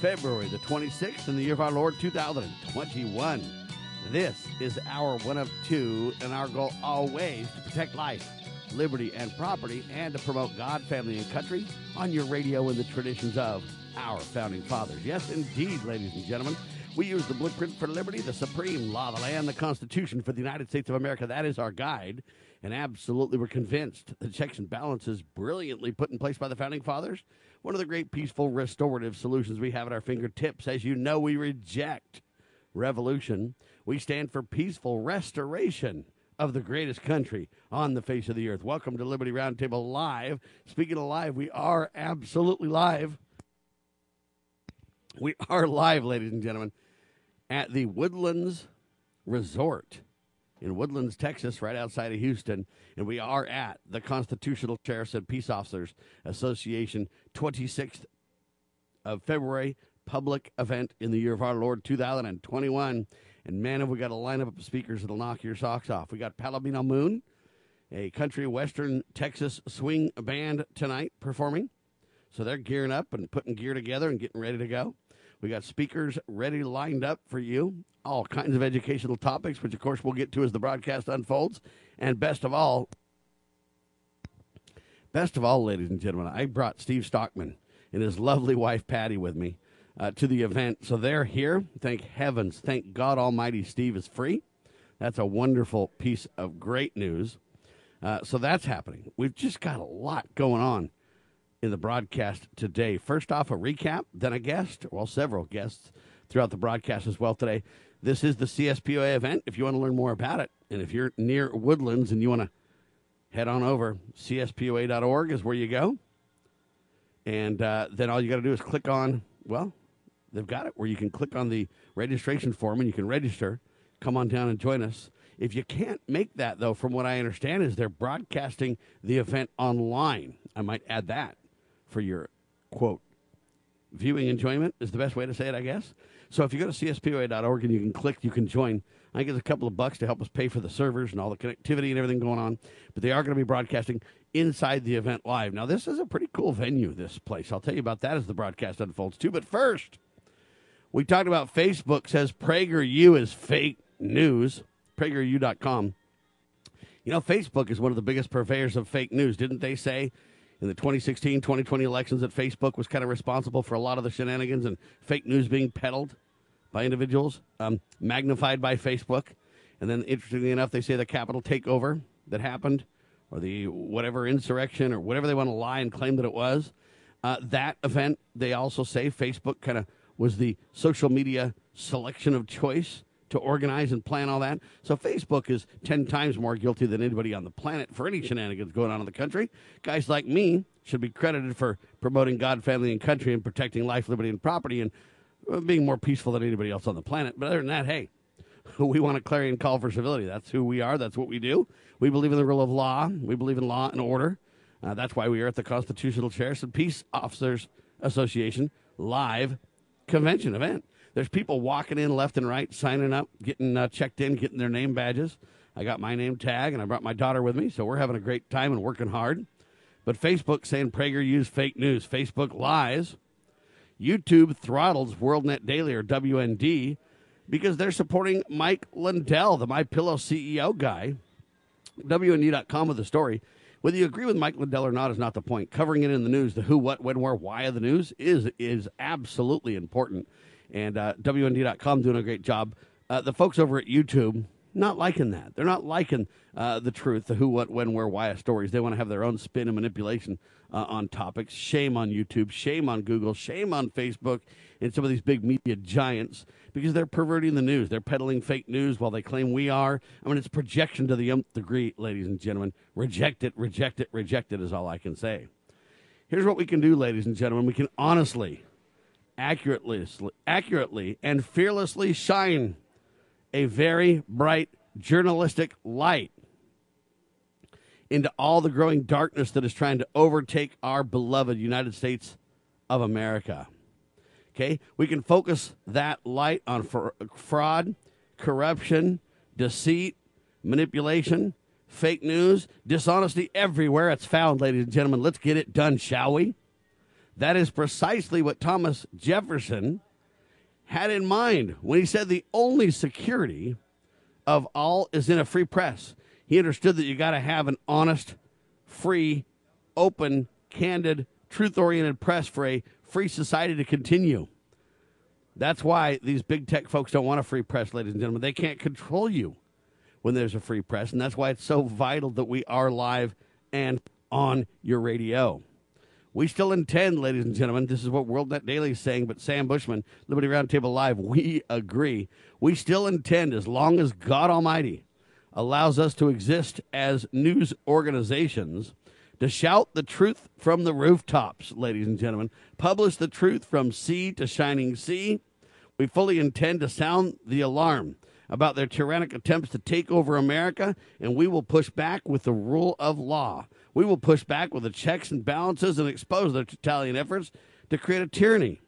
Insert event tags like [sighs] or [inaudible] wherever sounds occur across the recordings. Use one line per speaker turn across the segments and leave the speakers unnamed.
February the 26th in the year of our Lord 2021. This is our one of two, and our goal always to protect life, liberty, and property, and to promote God, family, and country on your radio in the traditions of our founding fathers. Yes, indeed, ladies and gentlemen. We use the blueprint for liberty, the supreme law of the land, the Constitution for the United States of America. That is our guide. And absolutely, we're convinced the checks and balances brilliantly put in place by the founding fathers one of the great peaceful restorative solutions we have at our fingertips. As you know, we reject revolution. We stand for peaceful restoration of the greatest country on the face of the earth. Welcome to Liberty Roundtable Live. Speaking of live, we are absolutely live. We are live, ladies and gentlemen, at the Woodlands Resort in Woodlands, Texas, right outside of Houston. And we are at the Constitutional Sheriffs and Peace Officers Association 26th of February public event in the year of our Lord 2021. And man, have we got a lineup of speakers that'll knock your socks off. We got Palomino Moon, a country western Texas swing band tonight performing. So they're gearing up and putting gear together and getting ready to go. We got speakers ready lined up for you, all kinds of educational topics, which of course we'll get to as the broadcast unfolds. And best of all, best of all, ladies and gentlemen, I brought Steve Stockman and his lovely wife Patty with me uh, to the event. So they're here. Thank heavens. Thank God Almighty Steve is free. That's a wonderful piece of great news. Uh, so that's happening. We've just got a lot going on in the broadcast today. First off, a recap, then a guest, well, several guests throughout the broadcast as well today. This is the CSPOA event. If you want to learn more about it, and if you're near Woodlands and you want to head on over, cspoa.org is where you go. And uh, then all you got to do is click on, well, they've got it where you can click on the registration form and you can register. Come on down and join us. If you can't make that, though, from what I understand, is they're broadcasting the event online. I might add that for your quote viewing enjoyment is the best way to say it, I guess. So if you go to cspoa.org and you can click, you can join. I think it's a couple of bucks to help us pay for the servers and all the connectivity and everything going on. But they are going to be broadcasting inside the event live. Now, this is a pretty cool venue, this place. I'll tell you about that as the broadcast unfolds, too. But first, we talked about Facebook says PragerU is fake news, prageru.com. You know, Facebook is one of the biggest purveyors of fake news. Didn't they say in the 2016 2020 elections that Facebook was kind of responsible for a lot of the shenanigans and fake news being peddled by individuals, um, magnified by Facebook. And then, interestingly enough, they say the Capitol takeover that happened, or the whatever insurrection, or whatever they want to lie and claim that it was. Uh, that event, they also say Facebook kind of was the social media selection of choice to organize and plan all that. So Facebook is 10 times more guilty than anybody on the planet for any shenanigans going on in the country. Guys like me should be credited for promoting God, family, and country and protecting life, liberty, and property and uh, being more peaceful than anybody else on the planet. But other than that, hey, [laughs] we want a clarion call for civility. That's who we are. That's what we do. We believe in the rule of law. We believe in law and order. Uh, that's why we are at the Constitutional Sheriffs and Peace Officers Association live convention event. There's people walking in left and right, signing up, getting uh, checked in, getting their name badges. I got my name tag, and I brought my daughter with me, so we're having a great time and working hard. But Facebook saying PragerU is fake news. Facebook lies. YouTube throttles WorldNet Daily or WND because they're supporting Mike Lindell, the My Pillow CEO guy. WND.com with the story. Whether you agree with Mike Lindell or not is not the point. Covering it in the news, the who, what, when, where, why of the news is is absolutely important and uh, WND.com doing a great job. Uh, the folks over at YouTube not liking that. They're not liking uh, the truth, the who, what, when, where, why of stories. They want to have their own spin and manipulation uh, on topics. Shame on YouTube, shame on Google, shame on Facebook, and some of these big media giants because they're perverting the news. They're peddling fake news while they claim we are. I mean, it's projection to the nth degree, ladies and gentlemen. Reject it, reject it, reject it is all I can say. Here's what we can do, ladies and gentlemen. We can honestly accurately, accurately and fearlessly shine a very bright journalistic light into all the growing darkness that is trying to overtake our beloved United States of America. Okay, we can focus that light on fraud, corruption, deceit, manipulation, fake news, dishonesty everywhere it's found, ladies and gentlemen. Let's get it done, shall we? That is precisely what Thomas Jefferson had in mind when he said the only security of all is in a free press. He understood that you got to have an honest, free, open, candid, truth oriented press for a free society to continue. That's why these big tech folks don't want a free press, ladies and gentlemen. They can't control you when there's a free press. And that's why it's so vital that we are live and on your radio. We still intend, ladies and gentlemen, this is what WorldNet Daily is saying, but Sam Bushman, Liberty Roundtable Live, we agree. We still intend, as long as God Almighty allows us to exist as news organizations, to shout the truth from the rooftops, ladies and gentlemen, publish the truth from sea to shining sea. We fully intend to sound the alarm about their tyrannic attempts to take over America, and we will push back with the rule of law. We will push back with the checks and balances and expose their Italian efforts to create a tyranny.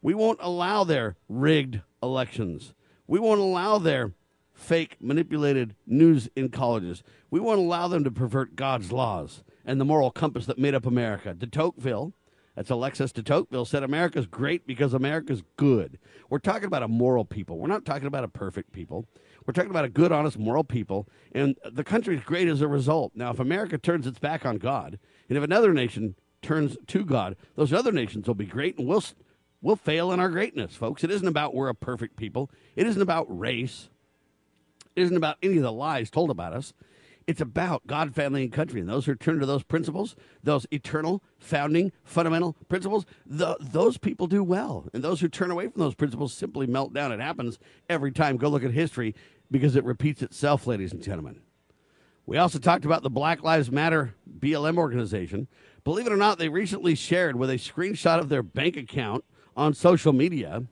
We won't allow their rigged elections. We won't allow their fake, manipulated news in colleges. We won't allow them to pervert God's laws and the moral compass that made up America. De Tocqueville, that's Alexis de Tocqueville, said America's great because America's good. We're talking about a moral people. We're not talking about a perfect people. We're talking about a good, honest, moral people, and the country's great as a result. Now, if America turns its back on God, and if another nation turns to God, those other nations will be great, and we'll we'll fail in our greatness, folks. It isn't about we're a perfect people. It isn't about race. It isn't about any of the lies told about us. It's about God, family, and country. And those who turn to those principles, those eternal, founding, fundamental principles, the, those people do well. And those who turn away from those principles simply melt down. It happens every time. Go look at history because it repeats itself, ladies and gentlemen. We also talked about the Black Lives Matter BLM organization. Believe it or not, they recently shared with a screenshot of their bank account on social media.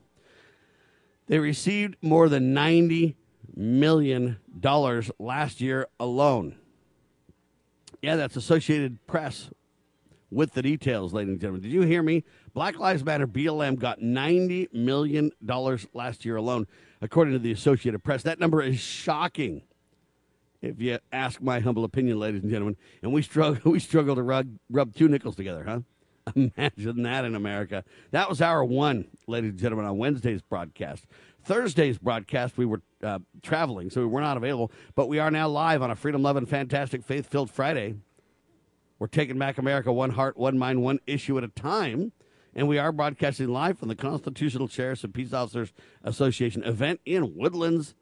They received more than 90 million dollars last year alone. Yeah, that's Associated Press with the details, ladies and gentlemen. Did you hear me? Black Lives Matter BLM got $90 million last year alone, according to the Associated Press. That number is shocking, if you ask my humble opinion, ladies and gentlemen. And we struggle, [laughs] we struggle to rub, rub two nickels together, huh? [laughs] Imagine that in America. That was hour one, ladies and gentlemen, on Wednesday's broadcast. Thursday's broadcast, we were uh, traveling, so we were not available, but we are now live on a Freedom Loving, Fantastic, Faith Filled Friday. We're taking back America one heart, one mind, one issue at a time. And we are broadcasting live from the Constitutional Sheriffs and Peace Officers Association event in Woodlands,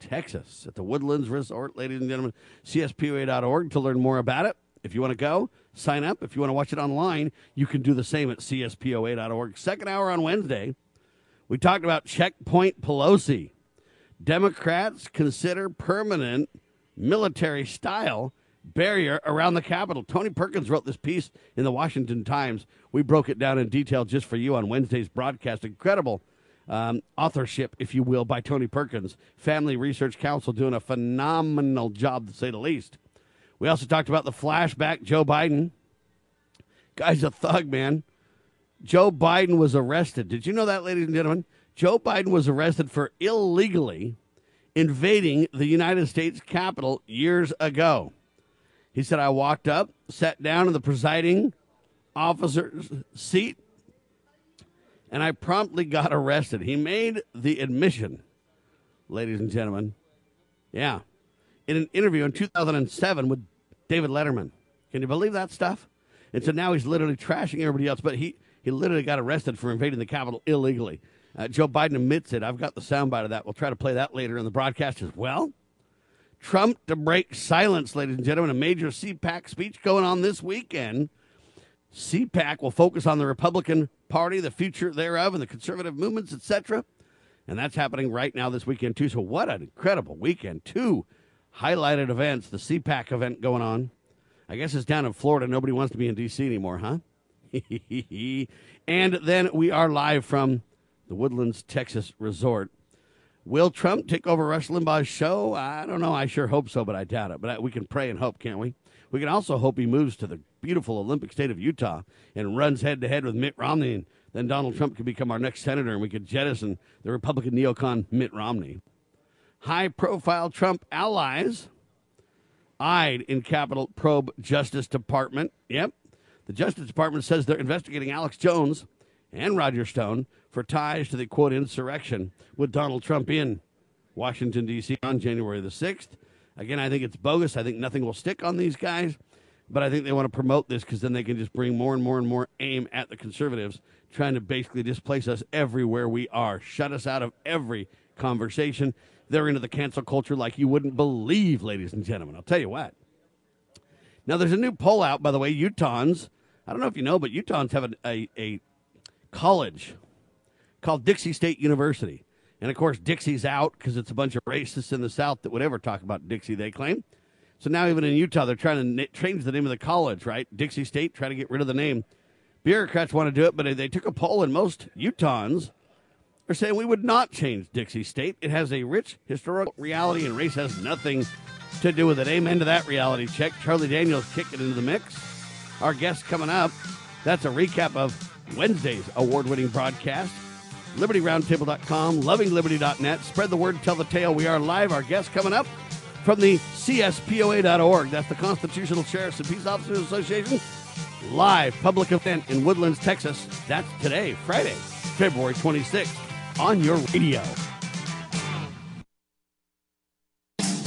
Texas, at the Woodlands Resort, ladies and gentlemen. CSPOA.org to learn more about it. If you want to go, sign up. If you want to watch it online, you can do the same at CSPOA.org. Second hour on Wednesday, we talked about Checkpoint Pelosi. Democrats consider permanent military style barrier around the Capitol. Tony Perkins wrote this piece in the Washington Times. We broke it down in detail just for you on Wednesday's broadcast. Incredible um, authorship, if you will, by Tony Perkins. Family Research Council doing a phenomenal job, to say the least. We also talked about the flashback Joe Biden. Guy's a thug, man. Joe Biden was arrested. Did you know that, ladies and gentlemen? Joe Biden was arrested for illegally invading the United States Capitol years ago. He said, I walked up, sat down in the presiding officer's seat, and I promptly got arrested. He made the admission, ladies and gentlemen. Yeah. In an interview in 2007 with David Letterman. Can you believe that stuff? And so now he's literally trashing everybody else, but he, he literally got arrested for invading the Capitol illegally. Uh, Joe Biden admits it. I've got the soundbite of that. We'll try to play that later in the broadcast as well. Trump to break silence, ladies and gentlemen. A major CPAC speech going on this weekend. CPAC will focus on the Republican Party, the future thereof, and the conservative movements, etc. And that's happening right now this weekend, too. So, what an incredible weekend. Two highlighted events the CPAC event going on. I guess it's down in Florida. Nobody wants to be in D.C. anymore, huh? And then we are live from the Woodlands, Texas resort. Will Trump take over Rush Limbaugh's show? I don't know. I sure hope so, but I doubt it. But we can pray and hope, can't we? We can also hope he moves to the beautiful Olympic state of Utah and runs head to head with Mitt Romney, and then Donald Trump could become our next senator, and we could jettison the Republican neocon Mitt Romney. High profile Trump allies eyed in Capitol probe Justice Department. Yep. The Justice Department says they're investigating Alex Jones and Roger Stone for ties to the quote insurrection with Donald Trump in Washington, D.C. on January the 6th. Again, I think it's bogus. I think nothing will stick on these guys, but I think they want to promote this because then they can just bring more and more and more aim at the conservatives, trying to basically displace us everywhere we are, shut us out of every conversation. They're into the cancel culture like you wouldn't believe, ladies and gentlemen. I'll tell you what. Now, there's a new poll out, by the way. Utahns, I don't know if you know, but Utahns have a, a, a college called Dixie State University. And of course, Dixie's out because it's a bunch of racists in the South that would ever talk about Dixie, they claim. So now, even in Utah, they're trying to change the name of the college, right? Dixie State, try to get rid of the name. Bureaucrats want to do it, but they took a poll, and most Utahns are saying we would not change Dixie State. It has a rich historical reality, and race has nothing to do with it. Amen to that reality check. Charlie Daniels kicking into the mix. Our guest coming up. That's a recap of Wednesday's award winning broadcast. LibertyRoundtable.com, lovingliberty.net. Spread the word, tell the tale. We are live. Our guest coming up from the CSPOA.org. That's the Constitutional Sheriffs and Peace Officers Association. Live public event in Woodlands, Texas. That's today, Friday, February 26th, on your radio.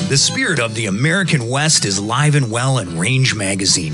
The spirit of the American West is live and well in Range Magazine,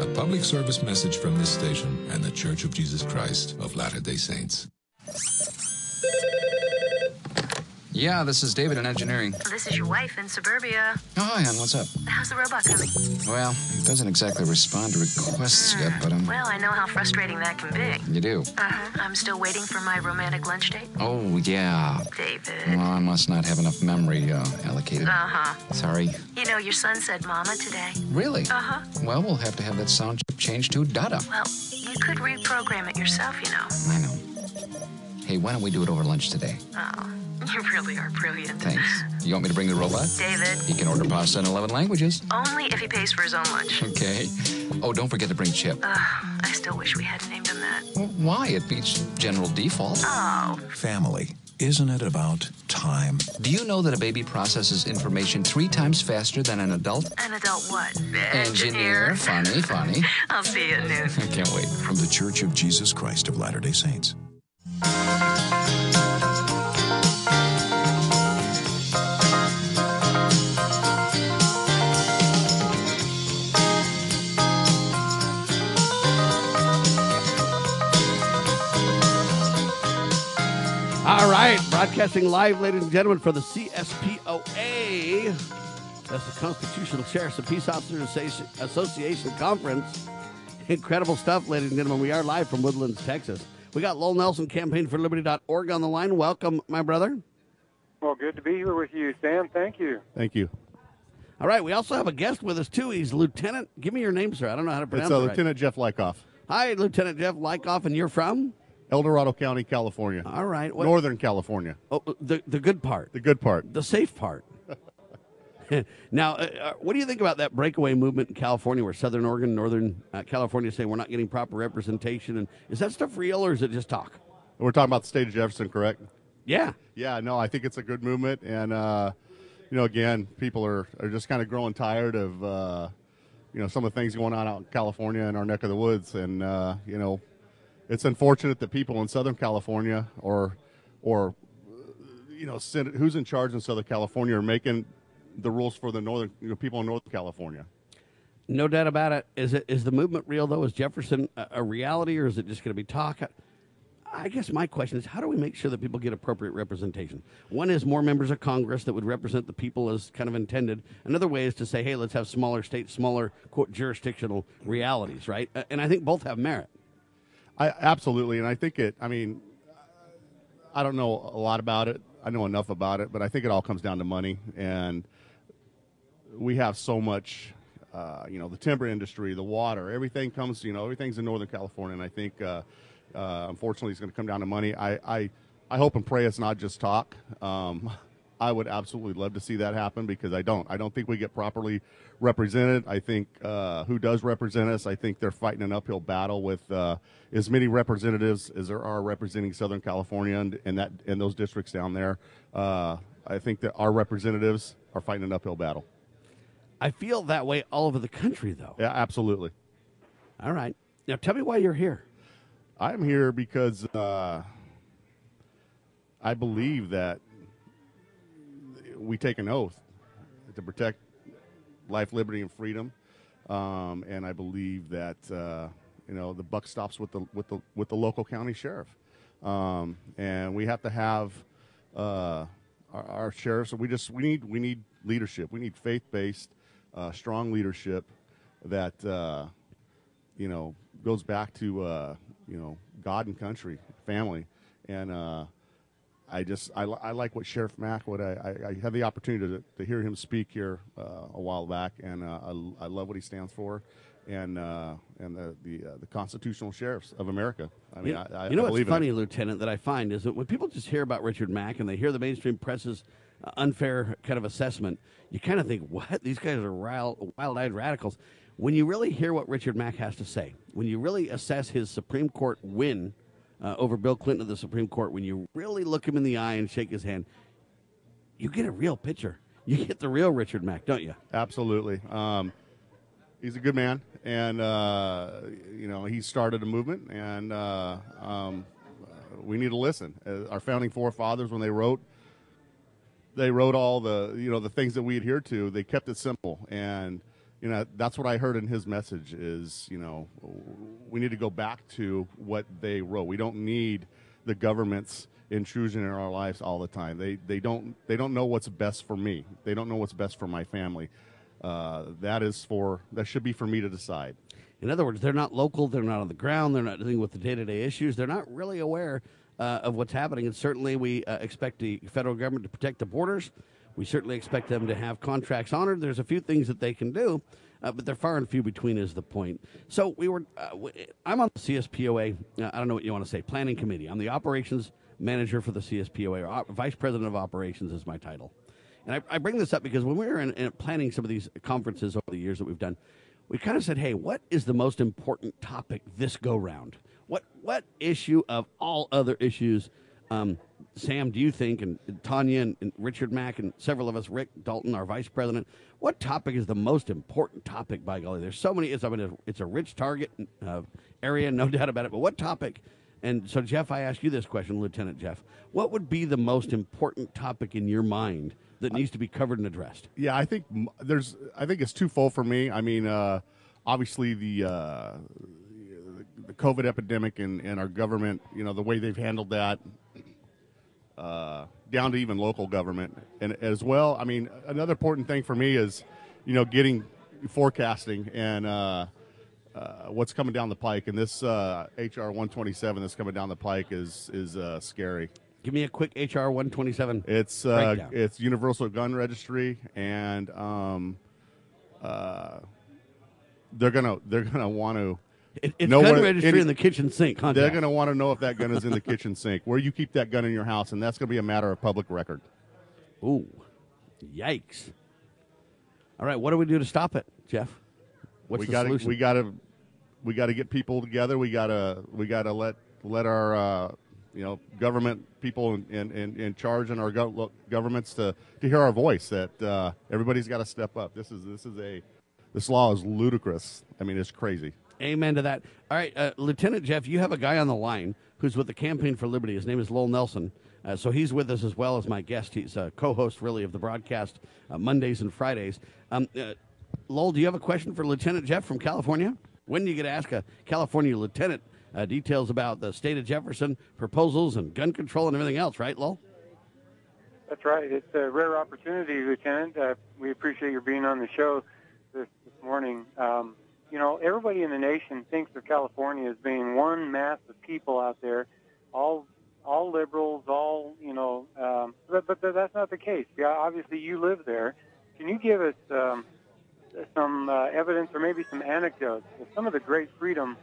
A public service message from this station and the Church of Jesus Christ of Latter day Saints.
Yeah, this is David in engineering.
This is your wife in suburbia.
Oh, hi, hon. What's up?
How's the robot coming?
Well, it doesn't exactly respond to requests yet, but um,
Well, I know how frustrating that can be.
you do.
Uh-huh. I'm still waiting for my romantic lunch date.
Oh, yeah.
David.
Well, I must not have enough memory uh, allocated.
Uh-huh.
Sorry.
You know, your son said mama today.
Really?
Uh-huh.
Well, we'll have to have that sound chip changed to Dada.
Well, you could reprogram it yourself, you know.
I know. Hey, why don't we do it over lunch today?
Oh, you really are brilliant.
Thanks. You want me to bring the robot?
David,
He can order pasta in 11 languages.
only if he pays for his own lunch.
Okay. Oh, don't forget to bring Chip.
Ugh, I still wish we had named him that.
Well, why? It beats general default.
Oh,
Family. Isn't it about time?
Do you know that a baby processes information three times faster than an adult?
an adult what?
Engineer. Funny, funny. [laughs]
I'll see you at noon.
I can't wait.
From the Church of Jesus Christ of Latter day Saints.
All right, broadcasting live, ladies and gentlemen, for the CSPOA. That's the Constitutional Sheriffs and Peace Officers Associ- Association Conference. Incredible stuff, ladies and gentlemen. We are live from Woodlands, Texas. We got Lowell Nelson, Campaign for Liberty.org on the line. Welcome, my brother.
Well, good to be here with you, Sam. Thank you.
Thank you.
All right, we also have a guest with us, too. He's Lieutenant. Give me your name, sir. I don't know how to pronounce
It's uh,
it. right.
Lieutenant Jeff Lykoff,
Hi, Lieutenant Jeff Lykoff, and you're from?
El Dorado County, California.
All right. What,
Northern California.
oh, the, the good part.
The good part.
the safe part. [laughs] now, uh, uh, what do you think about that breakaway movement in California, where Southern Oregon, Northern uh, California say we're not getting proper representation? And is that stuff real, or is it just talk?
We're talking about the state of Jefferson, correct?
Yeah,
Yeah, no, I think it's a good movement. And, uh, you know, again, people are, are just kind of growing tired of, uh, you know some of the things going on out in California in our neck of the woods, and uh, you know, it's unfortunate that people in Southern California or or you know who's in charge in Southern California are making the rules for the northern you know, people in Northern California.
No doubt about it. Is it is the movement real though? Is Jefferson a, a reality, or is it just going to be talk? I guess my question is, how do we make sure that people get appropriate representation? One is more members of Congress that would represent the people as kind of intended. Another way is to say, hey, let's have smaller states, smaller quote jurisdictional realities, right? And I think both have merit.
I absolutely, and I think it. I mean, I don't know a lot about it. I know enough about it, but I think it all comes down to money, and we have so much. Uh, you know, the timber industry, the water, everything comes. You know, everything's in Northern California, and I think, uh, uh, unfortunately, it's going to come down to money. I, I, I hope and pray it's not just talk. Um, I would absolutely love to see that happen because I don't. I don't think we get properly represented. I think uh, who does represent us, I think they're fighting an uphill battle with uh, as many representatives as there are representing Southern California and, and that and those districts down there. Uh, I think that our representatives are fighting an uphill battle.
I feel that way all over the country, though.
Yeah, absolutely.
All right. Now tell me why you're here.
I'm here because uh, I believe that we take an oath to protect life, liberty, and freedom, um, and I believe that uh, you know the buck stops with the with the with the local county sheriff, um, and we have to have uh, our, our sheriffs. We just we need we need leadership. We need faith based, uh, strong leadership that uh, you know goes back to uh, you know God and country, family, and uh, I just I, I like what Sheriff Mack. What I, I, I had the opportunity to, to hear him speak here uh, a while back, and uh, I, I love what he stands for, and uh, and the the, uh, the constitutional sheriffs of America. I mean,
you,
I, I,
you know what's funny, Lieutenant, that I find is that when people just hear about Richard Mack and they hear the mainstream presses unfair kind of assessment, you kind of think, "What? These guys are wild, wild-eyed radicals." When you really hear what Richard Mack has to say, when you really assess his Supreme Court win uh, over Bill Clinton of the Supreme Court, when you really look him in the eye and shake his hand, you get a real picture. You get the real Richard Mack, don't you?
Absolutely. Um, he's a good man, and uh, you know he started a movement, and uh, um, we need to listen. Uh, our founding forefathers, when they wrote, they wrote all the you know the things that we adhere to. They kept it simple, and you know that's what I heard in his message. Is you know we need to go back to what they wrote. We don't need the government's intrusion in our lives all the time. They they don't they don't know what's best for me. They don't know what's best for my family. Uh, that is for that should be for me to decide.
In other words, they're not local, they're not on the ground, they're not dealing with the day to day issues, they're not really aware uh, of what's happening. And certainly, we uh, expect the federal government to protect the borders. We certainly expect them to have contracts honored. There's a few things that they can do, uh, but they're far and few between, is the point. So we were. Uh, I'm on the CSPOA. Uh, I don't know what you want to say. Planning committee. I'm the operations manager for the CSPOA. Or vice president of operations is my title. And I, I bring this up because when we were in, in planning some of these conferences over the years that we've done, we kind of said, "Hey, what is the most important topic this go round? What what issue of all other issues, um, Sam? Do you think, and Tanya and, and Richard Mack and several of us, Rick Dalton, our vice president, what topic is the most important topic? By golly, there's so many. It's I mean, it's a rich target uh, area, [laughs] no doubt about it. But what topic? And so, Jeff, I ask you this question, Lieutenant Jeff. What would be the most important topic in your mind that needs to be covered and addressed?
Yeah, I think there's. I think it's twofold for me. I mean, uh, obviously the uh, the COVID epidemic and, and our government. You know the way they've handled that, uh, down to even local government, and as well. I mean, another important thing for me is, you know, getting forecasting and. Uh, uh, what's coming down the pike, and this uh, HR 127 that's coming down the pike is is uh, scary.
Give me a quick HR 127.
It's uh, it's universal gun registry, and um, uh, they're gonna they're gonna want to.
It- it's
know
gun
where-
registry in the kitchen sink. Huh,
They're going to want to know if that gun is in the kitchen sink, where you keep that gun in your house, and that's going to be a matter of public record.
Ooh, yikes! All right, what do we do to stop it, Jeff? What's
we
the
got to
solution?
we got to we got to get people together. We got to we got to let let our uh, you know government people in, in, in, charge and our lo- governments to, to hear our voice. That uh, everybody's got to step up. This is this is a this law is ludicrous. I mean, it's crazy.
Amen to that. All right, uh, Lieutenant Jeff, you have a guy on the line who's with the Campaign for Liberty. His name is Lowell Nelson. Uh, so he's with us as well as my guest. He's a co-host, really, of the broadcast uh, Mondays and Fridays. Um, uh, Lowell, do you have a question for Lieutenant Jeff from California? When do you get to ask a California lieutenant uh, details about the state of Jefferson proposals and gun control and everything else, right, Lowell?
That's right. It's a rare opportunity, Lieutenant. Uh, we appreciate your being on the show this, this morning. Um, you know, everybody in the nation thinks of California as being one mass of people out there, all all liberals, all you know. Um, but, but that's not the case. Yeah, obviously you live there. Can you give us um, some uh, evidence or maybe some anecdotes of some of the great freedom,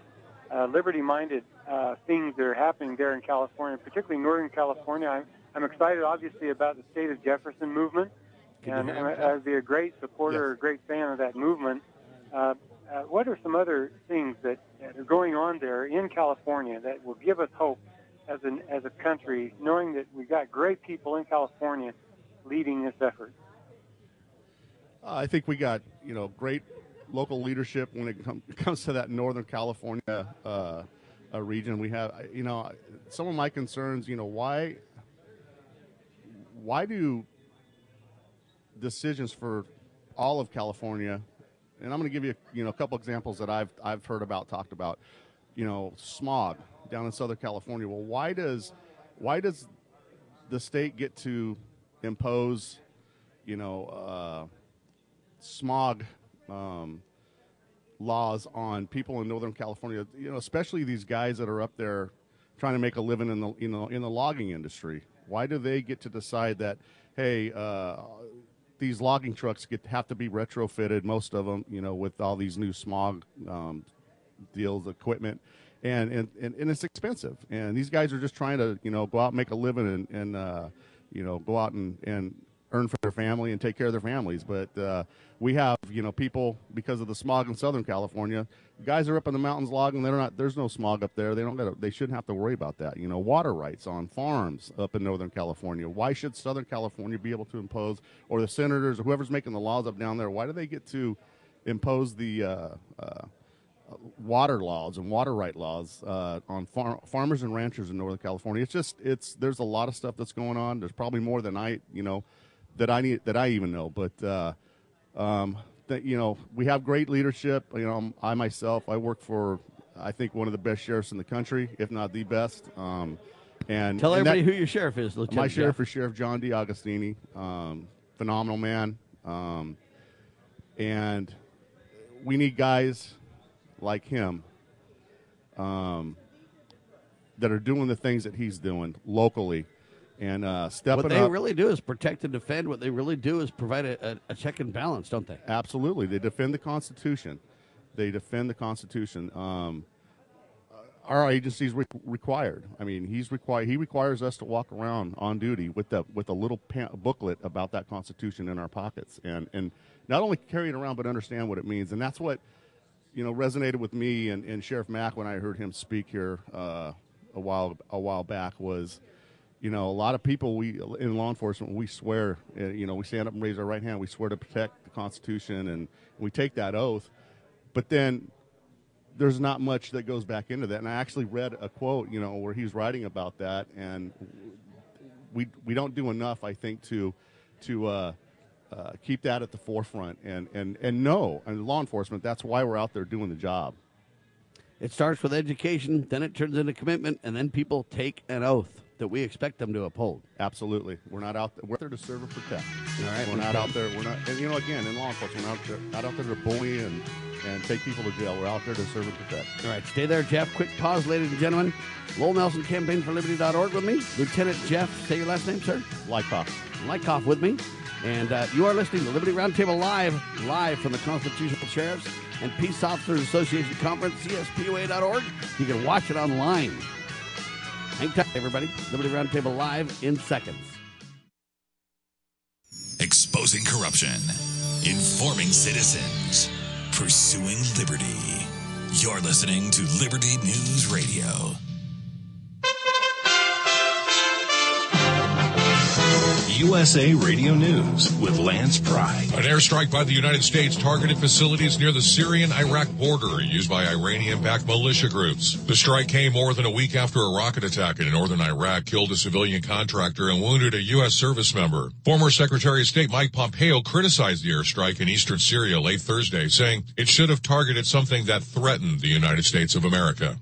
uh, liberty-minded uh, things that are happening there in California, particularly Northern California? I'm, I'm excited, obviously, about the state of Jefferson movement, and I'd be a great supporter,
Yes.
a great fan of that movement. Uh, uh, what are some other things that, that are going on there in California that will give us hope as an as a country, knowing that we've got great people in California leading this effort?
Uh, I think we got you know great local leadership when it com- [laughs] comes to that Northern California uh, uh, region. We have you know some of my concerns. You know why why do decisions for all of California, and I'm going to give you you know a couple examples that I've I've heard about talked about. You know smog down in Southern California. Well, why does why does the state get to impose you know uh, smog um, laws on people in Northern California. You know, especially these guys that are up there trying to make a living in the you know in the logging industry. Why do they get to decide that? Hey, uh, these logging trucks get have to be retrofitted. Most of them, you know, with all these new smog um, deals, equipment. And, and, and, and it's expensive. And these guys are just trying to, you know, go out and make a living and, and uh, you know, go out and, and earn for their family and take care of their families. But uh, we have, you know, people because of the smog in Southern California. Guys are up in the mountains logging. They're not. There's no smog up there. They don't. Gotta, they shouldn't have to worry about that. You know, water rights on farms up in Northern California. Why should Southern California be able to impose, or the senators or whoever's making the laws up down there? Why do they get to impose the uh, uh, water laws and water right laws uh, on far- farmers and ranchers in Northern California. It's just it's there's a lot of stuff that's going on. There's probably more than I you know that I need that I even know. But uh, um, that you know we have great leadership. You know I myself I work for I think one of the best sheriffs in the country, if not the best. Um, and
Tell
and
everybody
that-
who your sheriff is, Lieutenant.
my sheriff
Jeff.
is Sheriff John D'Agostini. Um, phenomenal man. Um, and we need guys like him um, that are doing the things that he's doing locally and uh, stepping
What they
up.
really do is protect and defend. What they really do is provide a, a, a check and balance, don't they?
Absolutely, they defend the Constitution. They defend the Constitution. Um, our agency is re- required. I mean, he's required. He requires us to walk around on duty with the with a little booklet about that Constitution in our pockets, and and not only carry it around, but understand what it means. And that's what you know resonated with me and, and Sheriff Mack when I heard him speak here uh, a while a while back was. You know, a lot of people we in law enforcement we swear. uh, You know, we stand up and raise our right hand. We swear to protect the Constitution, and we take that oath. But then there's not much that goes back into that. And I actually read a quote, you know, where he's writing about that, and we we don't do enough, I think, to to uh, uh, keep that at the forefront and and and know, and law enforcement. That's why we're out there doing the job.
It starts with education, then it turns into commitment, and then people take an oath that we expect them to uphold.
Absolutely, we're not out. There, we're out there to serve and protect.
All right,
we're not out there. We're not. And you know, again, in law enforcement, we're not, there, not out there to bully and and take people to jail. We're out there to serve and protect.
All right, stay there, Jeff. Quick pause, ladies and gentlemen. Lowell Nelson, campaignforliberty.org with me. Lieutenant Jeff, say your last name, sir.
Lykoff.
Lykoff with me. And uh, you are listening to Liberty Roundtable Live, live from the Constitutional Sheriffs and Peace Officers Association Conference, CSPOA.org. You can watch it online. Hang tight, everybody. Liberty Roundtable Live in seconds.
Exposing corruption, informing citizens, pursuing liberty. You're listening to Liberty News Radio. USA Radio News with Lance Pry.
An airstrike by the United States targeted facilities near the Syrian Iraq border used by Iranian backed militia groups. The strike came more than a week after a rocket attack in northern Iraq killed a civilian contractor and wounded a U.S. service member. Former Secretary of State Mike Pompeo criticized the airstrike in eastern Syria late Thursday, saying it should have targeted something that threatened the United States of America.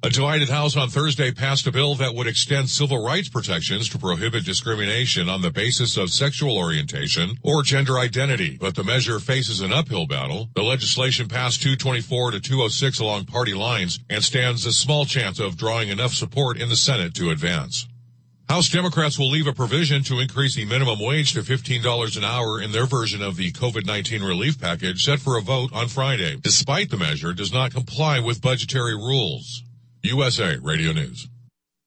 A divided House on Thursday passed a bill that would extend civil rights protections to prohibit discrimination on the basis of sexual orientation or gender identity, but the measure faces an uphill battle. The legislation passed 224 to 206 along party lines and stands a small chance of drawing enough support in the Senate to advance. House Democrats will leave a provision to increase the minimum wage to $15 an hour in their version of the COVID-19 relief package set for a vote on Friday, despite the measure does not comply with budgetary rules. USA Radio News.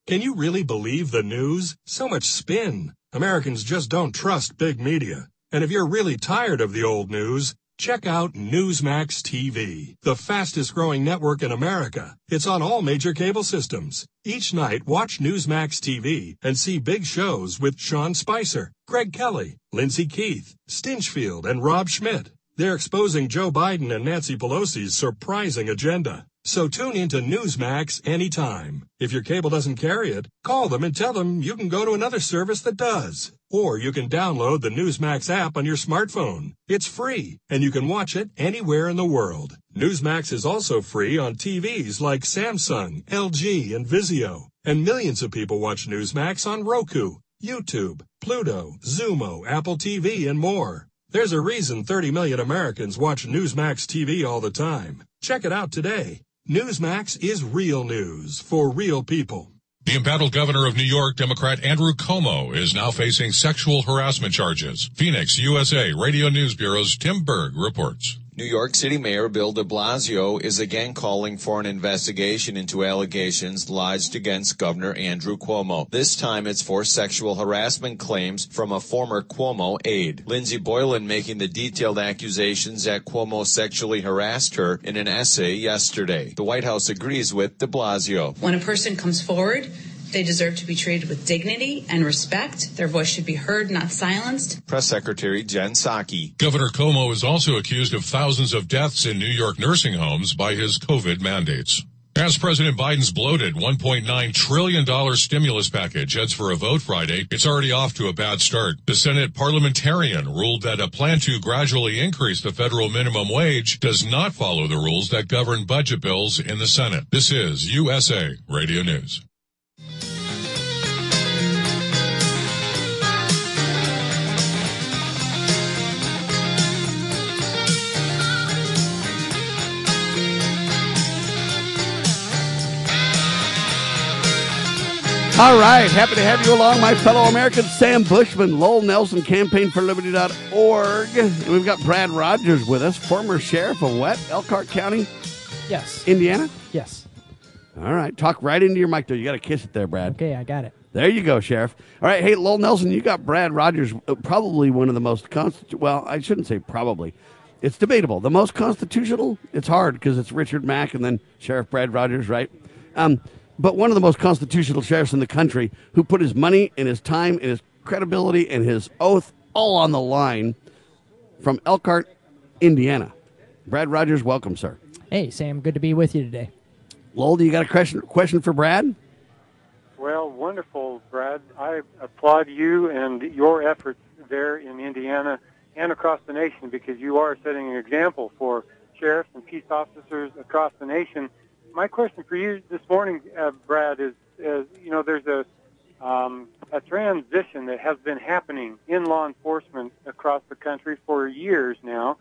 Can you really believe the news? So much spin. Americans just don't trust big media. And if you're really tired of the old news, check out Newsmax TV, the fastest growing network in America. It's on all major cable systems. Each night, watch Newsmax TV and see big shows with Sean Spicer, Greg Kelly, Lindsey Keith, Stinchfield, and Rob Schmitt. They're exposing Joe Biden and Nancy Pelosi's surprising agenda. So tune into Newsmax anytime. If your cable doesn't carry it, call them and tell them you can go to another service that does. Or you can download the Newsmax app on your smartphone. It's free, and you can watch it anywhere in the world. Newsmax is also free on TVs like Samsung, LG, and Vizio. And millions of people watch Newsmax on Roku, YouTube, Pluto, Xumo, Apple TV, and more. There's a reason 30 million Americans watch Newsmax TV all the time. Check it out today. Newsmax is real news for real people.
The embattled governor of New York, Democrat Andrew Cuomo, is now facing sexual harassment charges. Phoenix, USA Radio News Bureau's Tim Berg reports.
New York City Mayor Bill de Blasio is again calling for an investigation into allegations lodged against Governor Andrew Cuomo. This time it's for sexual harassment claims from a former Cuomo aide. Lindsey Boylan making the detailed accusations that Cuomo sexually harassed her in an essay yesterday. The White House agrees with de Blasio.
When a person comes forward, they deserve to be treated with dignity and respect. Their voice should be heard, not silenced.
Press Secretary Jen Psaki.
Governor Cuomo is also accused of thousands of deaths in New York nursing homes by his COVID mandates. As President Biden's bloated $1.9 trillion stimulus package heads for a vote Friday, it's already off to a bad start. The Senate parliamentarian ruled that a plan to gradually increase the federal minimum wage does not follow the rules that govern budget bills in the Senate. This is USA Radio News.
All right, happy to have you along, my fellow Americans. Sam Bushman, Lowell Nelson, campaignforliberty.org. And we've got Brad Rogers with us, former sheriff of what? Elkhart County?
Yes.
Indiana?
Yes.
All right, talk right into your mic, though. You got to kiss it there, Brad.
Okay, I got it.
There you go, Sheriff. All right, hey, Lowell Nelson, you got Brad Rogers, uh, probably one of the most constitu- well, I shouldn't say probably. It's debatable. The most constitutional, it's hard because it's Richard Mack and then Sheriff Brad Rogers, right? Um, but one of the most constitutional sheriffs in the country who put his money and his time and his credibility and his oath all on the line from Elkhart, Indiana. Brad Rogers, welcome, sir.
Hey, Sam, good to be with you today.
Lowell, do you got a question, question for Brad?
Well, wonderful, Brad. I applaud you and your efforts there in Indiana and across the nation because you are setting an example for sheriffs and peace officers across the nation. My question for you this morning, uh, Brad, is, is you know there's a um, a transition that has been happening in law enforcement across the country for years now,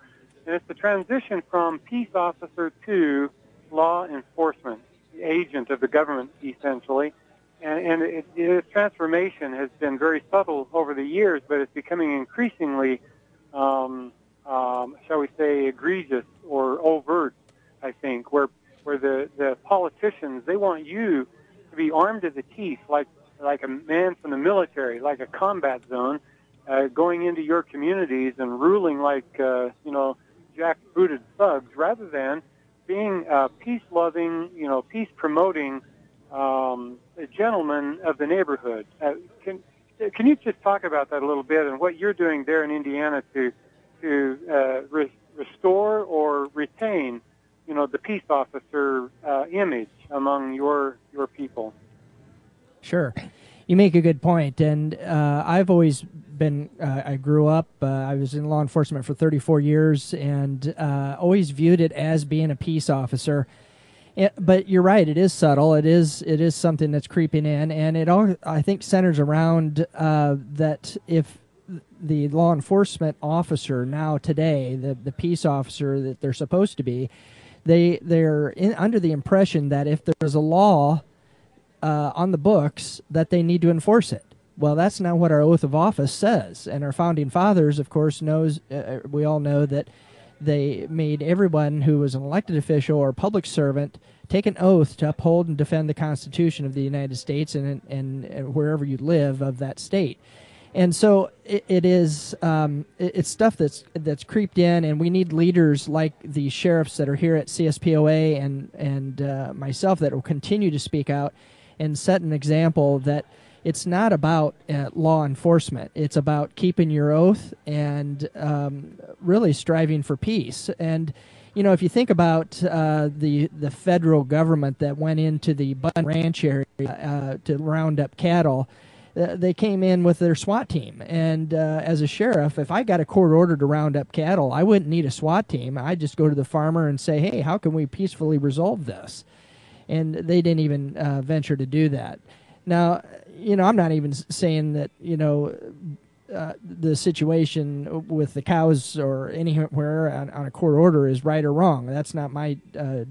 and it's the transition from peace officer to law enforcement agent of the government, essentially. And, and it, its transformation has been very subtle over the years, but it's becoming increasingly, um, um, shall we say, egregious or overt. I think where where the the politicians they want you to be armed to the teeth, like like a man from the military, like a combat zone, uh, going into your communities and ruling like uh, you know jackbooted thugs, rather than being uh, peace-loving, you know, peace-promoting um, gentleman of the neighborhood. Uh, can can you just talk about that a little bit and what you're doing there in Indiana to to uh, re- restore or retain, you know, the peace officer uh, image among your your people?
Sure. You make a good point, and uh, I've always been. Uh, I grew up. Uh, I was in law enforcement for 34 years, and uh, always viewed it as being a peace officer. It, but you're right; it is subtle. It is. It is something that's creeping in, and it all I think centers around uh, that if the law enforcement officer now today, the the peace officer that they're supposed to be, they they're in, under the impression that if there's a law uh, on the books that they need to enforce it. Well, that's not what our oath of office says, and our founding fathers, of course, knows. Uh, uh, we all know that they made everyone who was an elected official or public servant take an oath to uphold and defend the Constitution of the United States and, and, and wherever you live of that state. And so it, it is um, it, it's stuff that's that's creeped in, and we need leaders like the sheriffs that are here at CSPOA and and uh, myself that will continue to speak out and set an example that it's not about uh, law enforcement. It's about keeping your oath and um, really striving for peace. And you know, if you think about uh, the the federal government that went into the Bundy Ranch area uh, to round up cattle, uh, they came in with their SWAT team. And uh, as a sheriff, if I got a court order to round up cattle, I wouldn't need a SWAT team. I'd just go to the farmer and say, "Hey, how can we peacefully resolve this?" And they didn't even uh, venture to do that. Now, you know, I'm not even saying that you know uh, the situation with the cows or anywhere on, on, a court order is right or wrong. That's not my uh,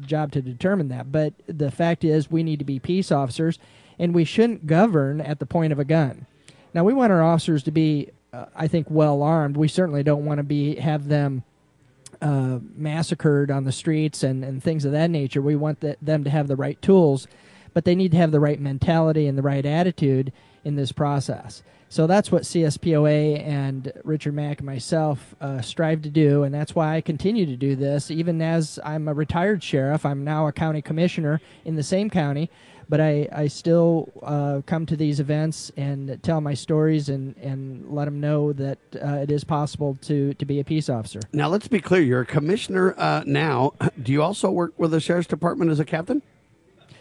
job to determine that. But the fact is, we need to be peace officers, and we shouldn't govern at the point of a gun. Now, we want our officers to be, uh, I think, well armed. We certainly don't want to be have them. Uh, massacred on the streets and, and things of that nature. We want the, them to have the right tools, but they need to have the right mentality and the right attitude in this process. So that's what CSPOA and Richard Mack and myself uh, strive to do, and that's why I continue to do this. Even as I'm a retired sheriff, I'm now a county commissioner in the same county, but I, I still uh, come to these events and tell my stories and, and let them know that uh, it is possible to, to be a peace officer.
Now, let's be clear you're a commissioner uh, now. Do you also work with the sheriff's department as a captain?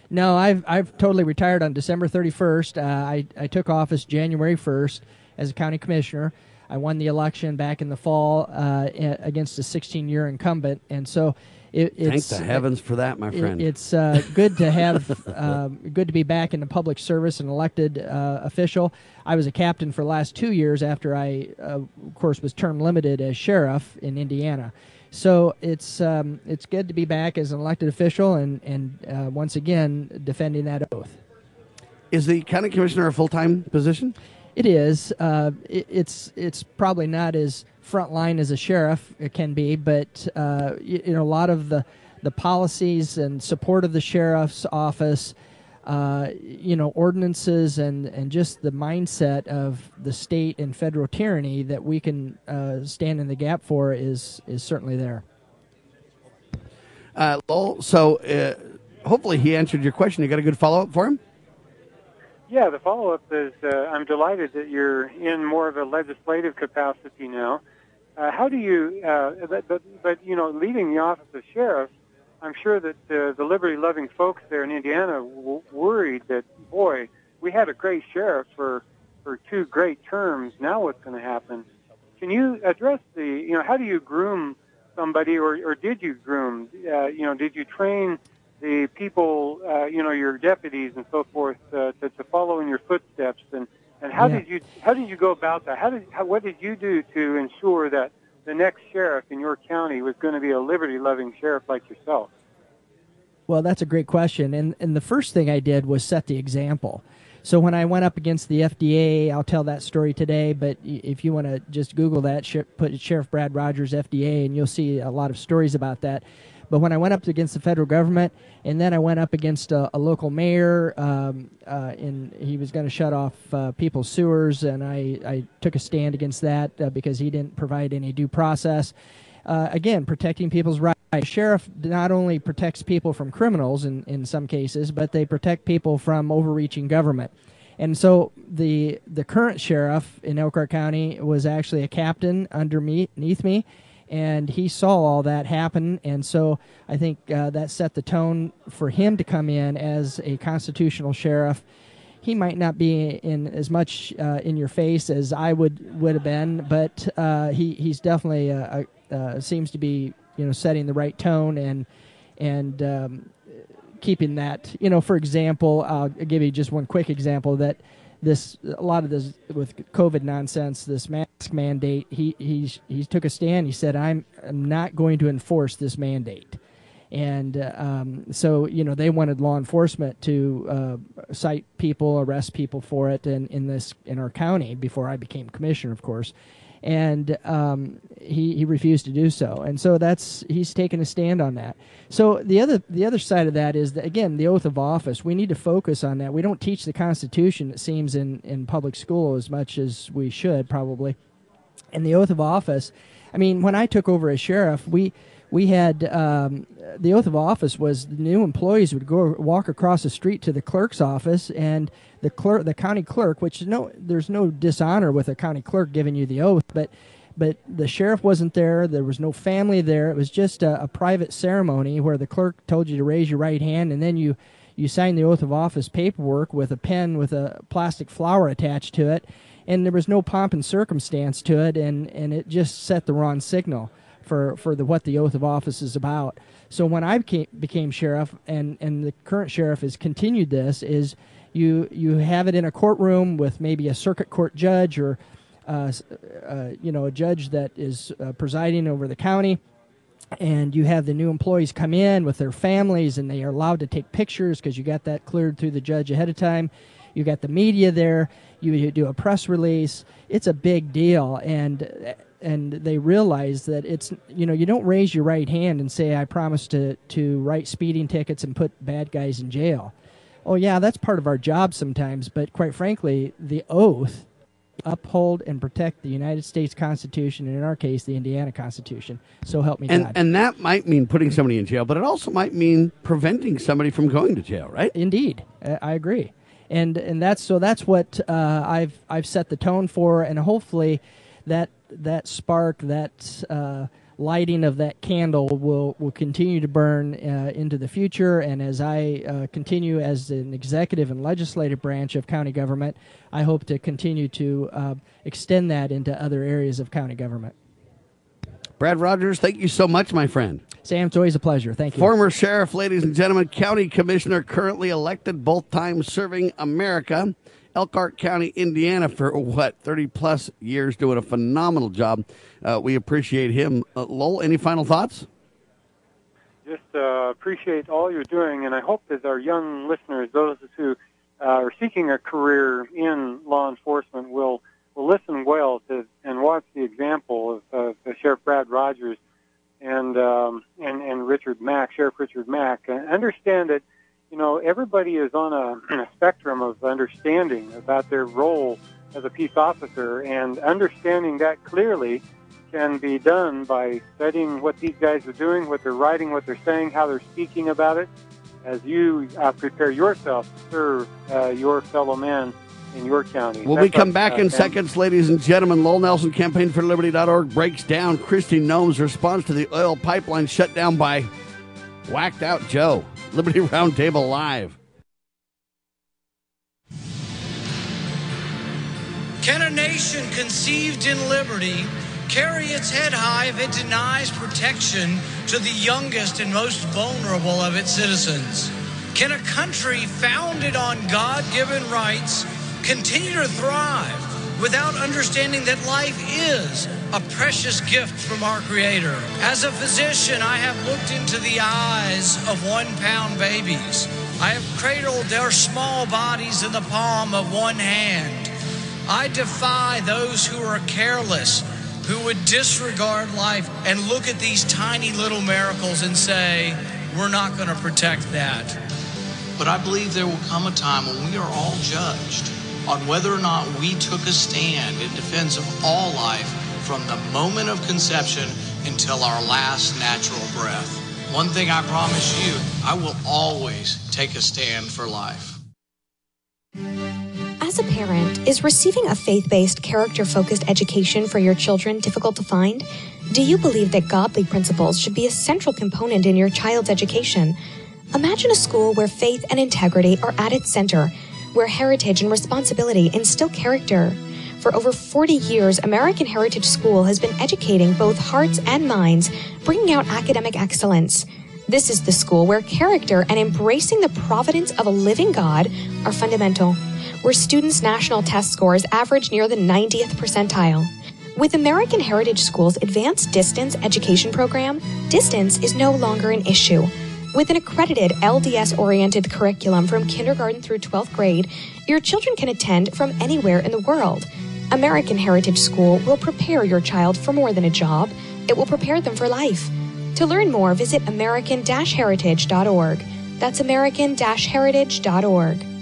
No, I've I've totally retired on December 31st. Uh, I I took office January 1st as a county commissioner. I won the election back in the fall uh, against a 16 year incumbent, and so it, it's
thank the heavens for that, my friend.
It, it's uh, good to have [laughs] um, good to be back in the public service and elected uh, official. I was a captain for the last two years after I, uh, of course, was term limited as sheriff in Indiana. So it's um, it's good to be back as an elected official and and uh, once again defending that oath.
Is the county commissioner a full time position?
It is. Uh, it, it's it's probably not as front line as a sheriff it can be, but uh, you, you know a lot of the the policies and support of the sheriff's office uh, you know, ordinances and, and just the mindset of the state and federal tyranny that we can uh, stand in the gap for is is certainly there.
Uh, Lowell, so uh, hopefully he answered your question. You got a good follow up for him?
Yeah, the follow up is uh, I'm delighted that you're in more of a legislative capacity now. Uh, how do you, uh, but, but, but, you know, leaving the office of sheriff, I'm sure that uh, the liberty-loving folks there in Indiana w- worried that, boy, we had a great sheriff for for two great terms. Now what's going to happen? Can you address the, you know, how do you groom somebody, or or did you groom? Uh, you know, did you train the people, uh, you know, your deputies and so forth, uh, to, to follow in your footsteps? And and how
Yeah.
did you how did you go about that? How did how, what did you do to ensure that the next sheriff in your county was going to be a liberty-loving sheriff like yourself?
Well, that's a great question. And and the first thing I did was set the example. So when I went up against the FDA, I'll tell that story today. But if you want to just Google that, put Sheriff Brad Rogers FDA, and you'll see a lot of stories about that. But when I went up against the federal government, and then I went up against a, a local mayor, um, uh, and he was going to shut off uh, people's sewers, and I, I took a stand against that uh, because he didn't provide any due process. Uh, again, protecting people's rights. Sheriff not only protects people from criminals in, in some cases, but they protect people from overreaching government. And so the the current sheriff in Elkhart County was actually a captain underneath me, and he saw all that happen. And so I think uh, that set the tone for him to come in as a constitutional sheriff. He might not be in as much uh, in your face as I would would have been, but uh, he he's definitely uh, uh, seems to be you know setting the right tone and and um, keeping that. You know, for example, I'll give you just one quick example that this a lot of this with COVID nonsense, this mask mandate. He he he took a stand. He said, "I'm, I'm not going to enforce this mandate." And uh, um, so, you know, they wanted law enforcement to uh, cite people, arrest people for it, in, in this in our county before I became commissioner, of course and um, he he refused to do so. And so that's he's taken a stand on that. So the other the other side of that is that again the oath of office. We need to focus on that. We don't teach the Constitution. It seems in in public school as much as we should probably. And the oath of office. I mean, when I took over as sheriff, we we had um, the oath of office was the new employees would go walk across the street to the clerk's office and the clerk the county clerk which no there's no dishonor with a county clerk giving you the oath but but the sheriff wasn't there there was no family there it was just a, a private ceremony where the clerk told you to raise your right hand and then you you signed the oath of office paperwork with a pen with a plastic flower attached to it and there was no pomp and circumstance to it and and it just set the wrong signal for for the what the oath of office is about. So when I became, became sheriff, and and the current sheriff has continued this, is you you have it in a courtroom with maybe a circuit court judge or you know a judge that is uh, presiding over the county and you have the new employees come in with their families and they are allowed to take pictures because you got that cleared through the judge ahead of time. You got the media there. You, you do a press release. It's a big deal and and they realize that it's you know you don't raise your right hand and say I promise to to write speeding tickets and put bad guys in jail. Oh yeah, that's part of our job sometimes, but quite frankly, the oath uphold and protect the United States Constitution, and in our case, the Indiana Constitution. So help me
and,
God.
And that might mean putting somebody in jail, but it also might mean preventing somebody from going to jail, right?
Indeed, I agree, and and that's so that's what uh, I've I've set the tone for, and hopefully that that spark, that uh, lighting of that candle will will continue to burn uh, into the future. And as I uh, continue as an executive and legislative branch of county government, I hope to continue to uh, extend that into other areas of county government.
Brad Rogers, thank you so much, my friend.
Sam, it's always a pleasure. Thank you.
Former sheriff, ladies and gentlemen, county commissioner, currently elected, both times serving America. Elkhart County, Indiana, for what, 30 plus years, doing a phenomenal job. Uh, we appreciate him. Uh, Lowell, any final thoughts?
Just uh, appreciate all you're doing, and I hope that our young listeners, those who uh, are seeking a career in law enforcement, will will listen well to and watch the example of uh, Sheriff Brad Rogers and um, and and Richard Mack, Sheriff Richard Mack. And understand that you know, everybody is on a, a spectrum of understanding about their role as a peace officer, and understanding that clearly can be done by studying what these guys are doing, what they're writing, what they're saying, how they're speaking about it, as you uh, prepare yourself to serve uh, your fellow man in your county.
Well, we come back uh, in seconds, ladies and gentlemen. Lowell Nelson, Campaign for Liberty.org breaks down Kristi Noem's response to the oil pipeline shut down by Whacked Out Joe. Liberty [laughs] Roundtable Live.
Can a nation conceived in liberty carry its head high if it denies protection to the youngest and most vulnerable of its citizens? Can a country founded on God given rights continue to thrive without understanding that life is a precious gift from our Creator. As a physician, I have looked into the eyes of one pound babies. I have cradled their small bodies in the palm of one hand. I defy those who are careless, who would disregard life and look at these tiny little miracles and say, we're not going to protect that. But I believe there will come a time when we are all judged on whether or not we took a stand in defense of all life from the moment of conception until our last natural breath. One thing I promise you, I will always take a stand for life.
As a parent, is receiving a faith based, character focused education for your children difficult to find? Do you believe that godly principles should be a central component in your child's education? Imagine a school where faith and integrity are at its center, where heritage and responsibility instill character. For over 40 years, American Heritage School has been educating both hearts and minds, bringing out academic excellence. This is the school where character and embracing the providence of a living God are fundamental, where students' national test scores average near the 90th percentile. With American Heritage School's advanced distance education program, distance is no longer an issue. With an accredited LDS oriented curriculum from kindergarten through 12th grade, your children can attend from anywhere in the world. American Heritage School will prepare your child for more than a job, it will prepare them for life. To learn more, visit American Heritage.org. That's American Heritage.org.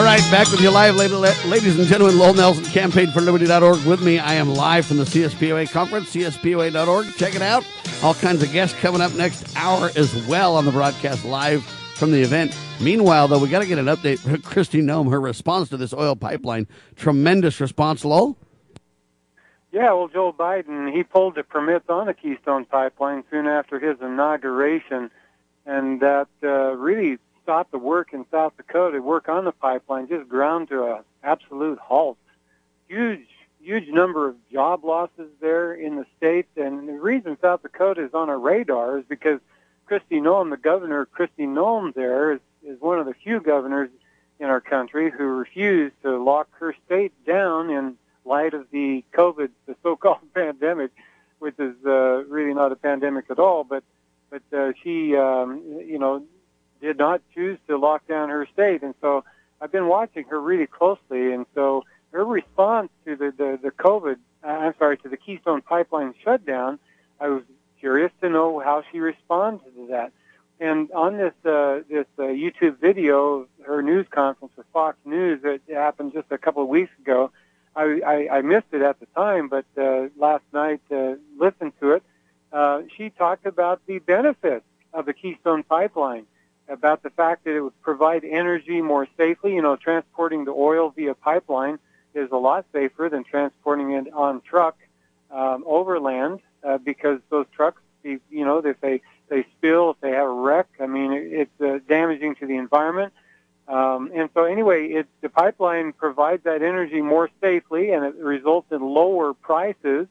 All right, back with you live, ladies and gentlemen. Lowell Nelson, campaign for liberty.org. With me, I am live from the CSPOA conference, CSPOA.org. Check it out. All kinds of guests coming up next hour as well on the broadcast live from the event. Meanwhile, though, we got to get an update from Kristi Noem, her response to this oil pipeline. Tremendous response, Lowell.
Yeah, well, Joe Biden, he pulled the permits on the Keystone Pipeline soon after his inauguration, and that uh, really stopped the work in South Dakota, work on the pipeline, just ground to a absolute halt. Huge, huge number of job losses there in the state, and the reason South Dakota is on our radar is because Kristi Noem, the governor, Kristi Noem there is, is one of the few governors in our country who refused to lock her state down in light of the COVID, the so-called [laughs] pandemic, which is uh, really not a pandemic at all, but but uh, she, um, you know, did not choose to lock down her state. And so I've been watching her really closely. And so her response to the, the, the COVID, uh, I'm sorry, to the Keystone Pipeline shutdown, I was curious to know how she responded to that. And on this uh, this uh, YouTube video her news conference with Fox News that happened just a couple of weeks ago, I, I, I missed it at the time, but uh, last night uh, listened to it. Uh, she talked about the benefits of the Keystone Pipeline about the fact that it would provide energy more safely. You know, transporting the oil via pipeline is a lot safer than transporting it on truck um, overland uh, because those trucks, you know, if they they spill, if they have a wreck, I mean, it's uh, damaging to the environment. Um, and so, anyway, it, the pipeline provides that energy more safely, and it results in lower prices,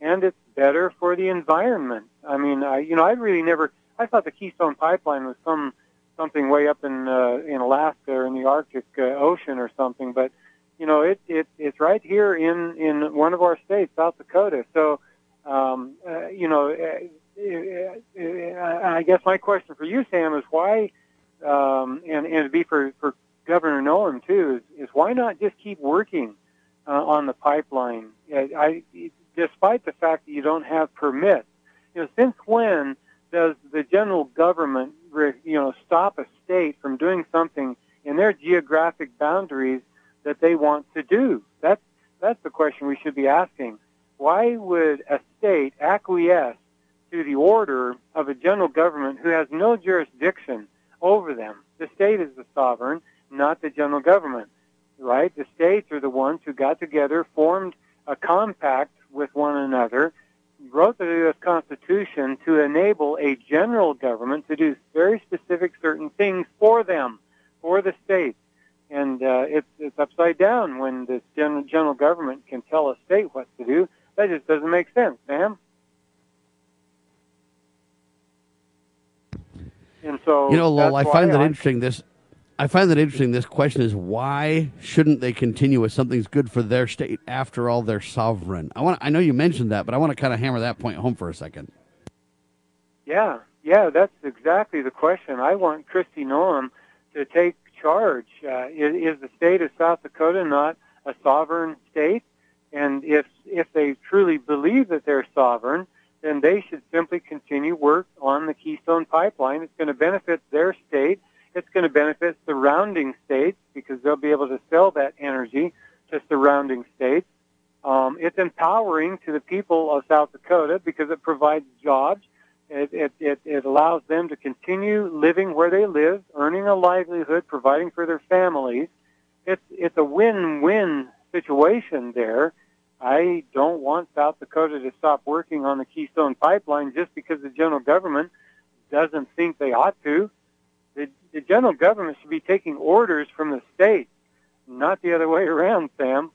and it's better for the environment. I mean, I, you know, I really never. I thought the Keystone Pipeline was some something way up in uh, in Alaska or in the Arctic uh, Ocean or something. But you know, it, it it's right here in in one of our states, South Dakota. So um, uh, you know, uh, uh, uh, I guess my question for you, Sam, is why, um, and and it'd be for for Governor Nolan too, is, is why not just keep working uh, on the pipeline? I, I, despite the fact that you don't have permits, you know, since when does the general government you know, stop a state from doing something in their geographic boundaries that they want to do? That's that's the question we should be asking. Why would a state acquiesce to the order of a general government who has no jurisdiction over them? The state is the sovereign, not the general government, right? The states are the ones who got together, formed a compact with one another, wrote the U.S. Constitution to enable a general government to do very specific certain things for them, for the state. And uh, it's, it's upside down when the general, general government can tell a state what to do. That just doesn't make sense, Sam. And so,
you know, Lowell, I find that I, interesting. This I find that interesting. This question is why shouldn't they continue with something's good for their state? After all, they're sovereign. I want. I know you mentioned that, but I want to kind of hammer that point home for a second.
Yeah, yeah, that's exactly the question. I want Kristi Noem to take charge. Uh, is, is the state of South Dakota not a sovereign state? And if if they truly believe that they're sovereign, then they should simply continue work on the Keystone Pipeline. It's going to benefit their state it's going to benefit surrounding states because they'll be able to sell that energy to surrounding states. Um, it's empowering to the people of South Dakota because it provides jobs. It, it, it, it allows them to continue living where they live, earning a livelihood, providing for their families. It's, it's a win-win situation there. I don't want South Dakota to stop working on the Keystone Pipeline just because the general government doesn't think they ought to. The, general government should be taking orders from the state, not the other way around, Sam.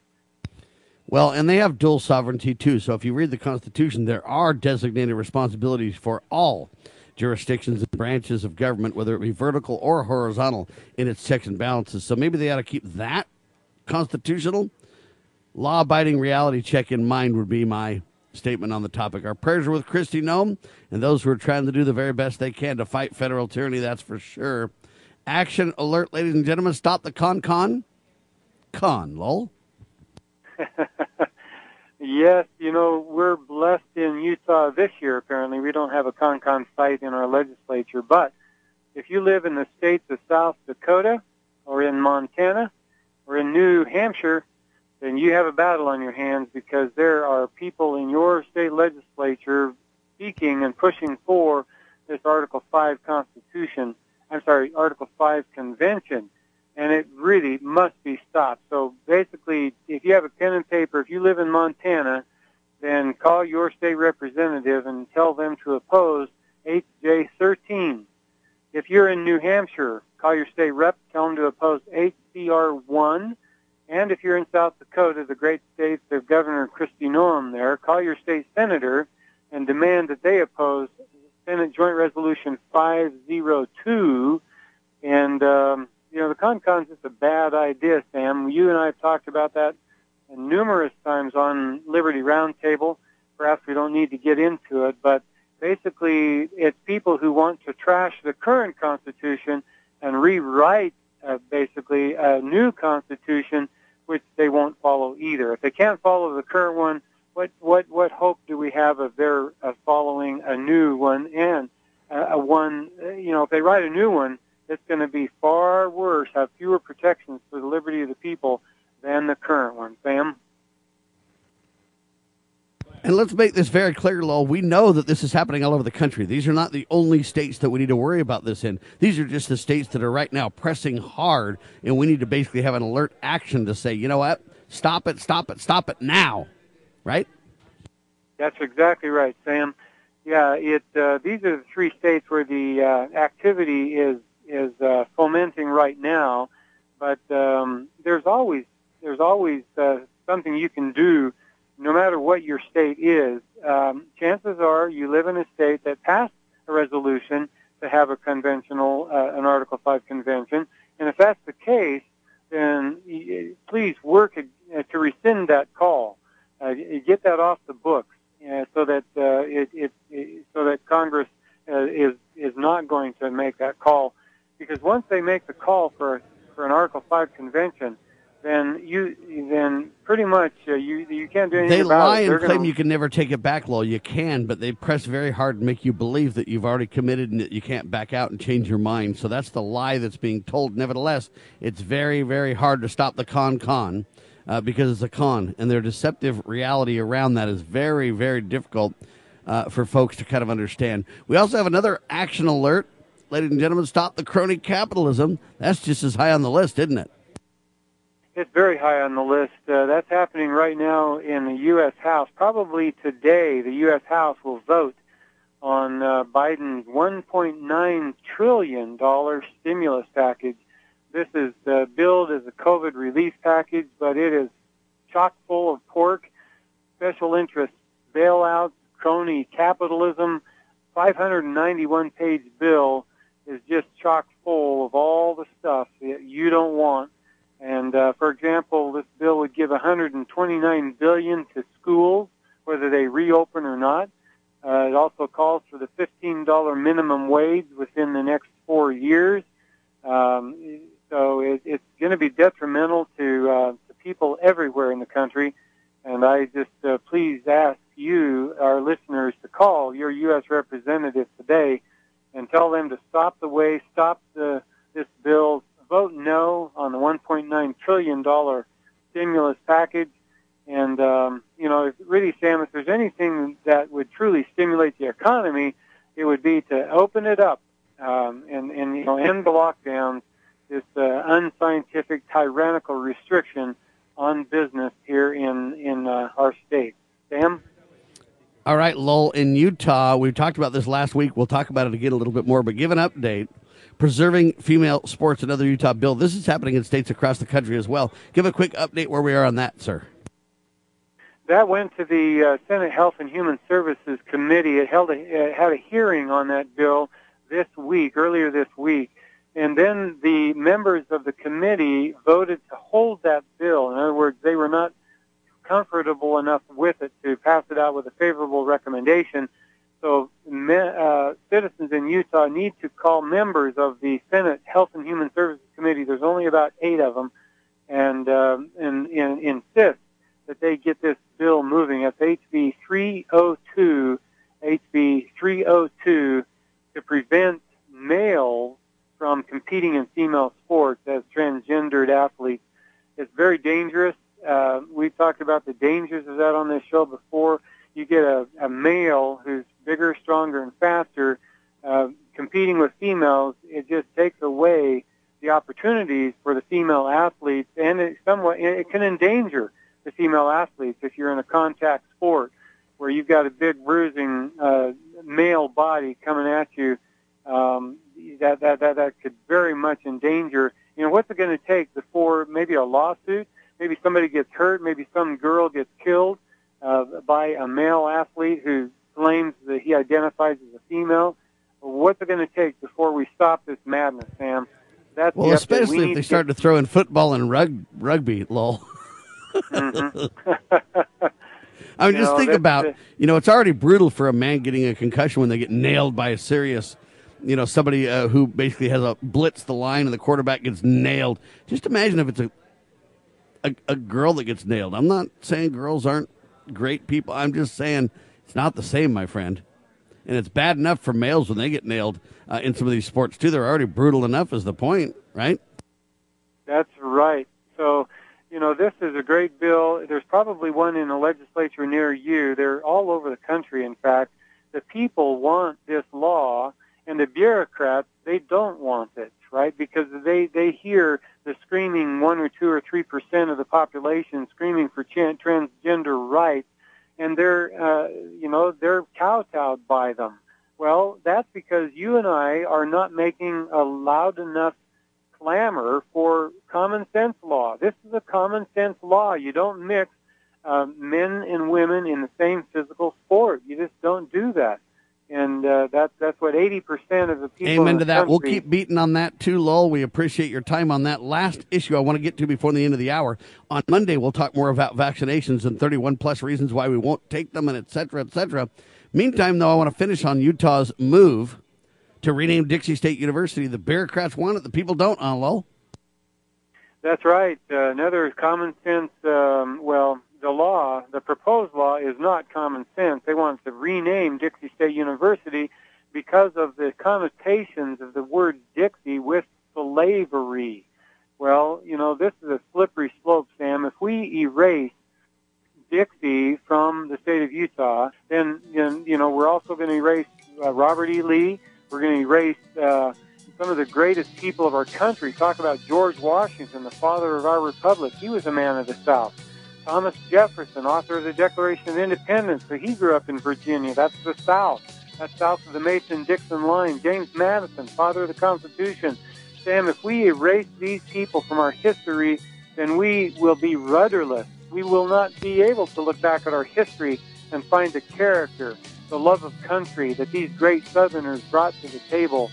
Well, and they have dual sovereignty too. So if you read the Constitution, there are designated responsibilities for all jurisdictions and branches of government, whether it be vertical or horizontal, in its checks and balances. So maybe they ought to keep that constitutional law abiding reality check in mind, would be my statement on the topic. Our prayers are with Kristi Noem and those who are trying to do the very best they can to fight federal tyranny, that's for sure. Action alert, ladies and gentlemen. Stop the con con. Con, lol. [laughs]
yes, you know, we're blessed in Utah this year, apparently. We don't have a con-con fight in our legislature, but if you live in the states of South Dakota or in Montana or in New Hampshire, then you have a battle on your hands because there are people in your state legislature speaking and pushing for this Article 5 Constitution, I'm sorry, Article 5 Convention and it really must be stopped. So basically, if you have a pen and paper, if you live in Montana, then call your state representative and tell them to oppose HJ13. If you're in New Hampshire, call your state rep, tell them to oppose HCR1. And if you're in South Dakota, the great state of Governor Kristi Noem there, call your state senator and demand that they oppose Senate Joint Resolution 502. And um, you know, the con-con's just a bad idea, Sam. You and I have talked about that numerous times on Liberty Roundtable. Perhaps we don't need to get into it, but basically it's people who want to trash the current Constitution and rewrite uh, basically a new Constitution, which they won't follow either. If they can't follow the current one, what what what hope do we have of their uh, following a new one and uh, a one? You know, if they write a new one, it's going to be far worse, have fewer protections for the liberty of the people than the current one. Sam?
And let's make this very clear, Lowell. We know that this is happening all over the country. These are not the only states that we need to worry about this in. These are just the states that are right now pressing hard, and we need to basically have an alert action to say, you know what? Stop it, stop it, stop it now. Right?
That's exactly right, Sam. Yeah, it. Uh, these are the three states where the uh, activity is is uh, fomenting right now. But um, there's always there's always uh, something you can do, no matter what your state is. Um, chances are you live in a state that passed a resolution to have a conventional, uh, an Article 5 convention, and if that's the case, then please work uh, to rescind that call. Uh, get that off the books, uh, so that uh, it, it, it, so that Congress uh, is is not going to make that call because once they make the call for for an Article Five convention, then you then pretty much uh, you you can't do anything
they
about
lie
it.
and
They're
claim
gonna,
you can never take it back, Lowell. You can, but they press very hard and make you believe that you've already committed and that you can't back out and change your mind. So that's the lie that's being told. Nevertheless, it's very very hard to stop the con con. Uh, because it's a con, and their deceptive reality around that is very, very difficult uh, for folks to kind of understand. We also have another action alert ladies and gentlemen, stop the crony capitalism. That's just as high on the list, isn't it?
It's very high on the list. Uh, that's happening right now in the U.S. House. Probably today, the U.S. House will vote on uh, Biden's $1.9 trillion stimulus package. This is uh, billed as a COVID relief package, but it is chock full of pork, special interest bailouts, crony capitalism, 591 page bill is just chock full of all the stuff that you don't want. And uh, for example, this bill would give 129 billion to schools, whether they reopen or not. Uh, it also calls for the $15 minimum wage within the next four years. Um, so it, it's going to be detrimental to, uh, people everywhere in the country. And I just uh, please ask you, our listeners, to call your U.S. representative today and tell them to stop the way, stop the, this bill, vote no on the $1.9 trillion stimulus package. And um, you know, really, Sam, if there's anything that would truly stimulate the economy, it would be to open it up um, and and you know end the lockdowns, this uh, unscientific, tyrannical restriction on business here in in uh, our state. Sam.
All right, Lowell, in Utah, we talked about this last week. We'll talk about it again a little bit more, but give an update. Preserving female sports, another Utah bill. This is happening in states across the country as well. Give a quick update where we are on that, sir.
That went to the uh, Senate Health and Human Services Committee. It held a, it had a hearing on that bill this week, earlier this week, and then the members of the committee voted to hold that bill. In other words, they were not comfortable enough with it to pass it out with a favorable recommendation. So uh, citizens in Utah need to call members of the Senate Health and Human Services Committee. There's only about eight of them, and um, and, and insist that they get this bill moving. It's HB 302, HB 302, to prevent males from competing in female sports as transgendered athletes. It's very dangerous. Uh, we've talked about the dangers of that on this show before. You get a, a male who's bigger, stronger, and faster uh, competing with females. It just takes away the opportunities for the female athletes, and it somewhat it can endanger the female athletes if you're in a contact sport where you've got a big bruising uh, male body coming at you. Um, that that that that could very much endanger. You know, what's it going to take before maybe a lawsuit? maybe somebody gets hurt, maybe some girl gets killed uh, by a male athlete who claims that he identifies as a female. What's it going to take before we stop this madness, Sam? That's
well, especially
we
if they
to
start to throw in football and rug, rugby, lol.
Mm-hmm. [laughs]
I mean,
You
just
know,
think about,
the-
you know, it's already brutal for a man getting a concussion when they get nailed by a serious, you know, somebody uh, who basically has a blitz the line and the quarterback gets nailed. Just imagine if it's a, a, a girl that gets nailed. I'm not saying girls aren't great people. I'm just saying it's not the same, my friend. And it's bad enough for males when they get nailed uh, in some of these sports, too. They're already brutal enough, is the point, right?
That's right. So, you know, this is a great bill. There's probably one in the legislature near you. They're all over the country, in fact. The people want this law, and the bureaucrats, they don't want it, right? Because they, they hear the screaming one or two or three percent of the population screaming for transgender rights, and they're, uh, you know, they're kowtowed by them. Well, that's because you and I are not making a loud enough clamor for common sense law. This is a common sense law. You don't mix um, men and women in the same physical sport. You just don't do that. And uh, that's that's what 80% of the people.
Amen to that. We'll keep beating on that too, Lowell. We appreciate your time on that last issue I want to get to before the end of the hour. On Monday, we'll talk more about vaccinations and 31 plus reasons why we won't take them and et cetera, et cetera. Meantime, though, I want to finish on Utah's move to rename Dixie State University. The bureaucrats want it, the people don't, uh, Lowell.
That's right. Uh, another common sense, um, well, the law, the proposed law is not common sense. They want to rename Dixie State University because of the connotations of the word Dixie with slavery. Well, you know, this is a slippery slope, Sam. If we erase Dixie from the state of Utah, then, then you know, we're also going to erase uh, Robert E. Lee. We're going to erase uh, some of the greatest people of our country. Talk about George Washington, the father of our republic. He was a man of the South. Thomas Jefferson, author of the Declaration of Independence. So he grew up in Virginia. That's the South. That's south of the Mason-Dixon line. James Madison, father of the Constitution. Sam, if we erase these people from our history, then we will be rudderless. We will not be able to look back at our history and find the character, the love of country that these great Southerners brought to the table.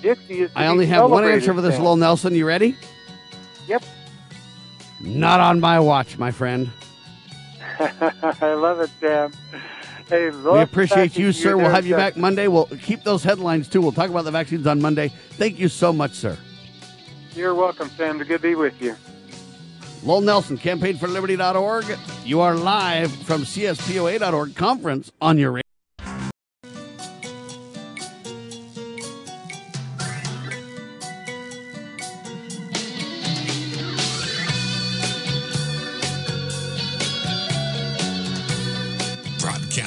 Dixie is.
I only have one answer for this,
Sam.
Lowell Nelson. You ready?
Yep.
Not on my watch, my friend. [laughs]
I love it, Sam. Hey,
We appreciate you, sir. We'll have you
back.
Monday. We'll keep those headlines too. We'll talk about the vaccines on Monday. Thank you so much, sir.
You're welcome, Sam. Good to be with you.
Lowell Nelson, campaignforliberty.org. You are live from CSPOA.org conference on your radio.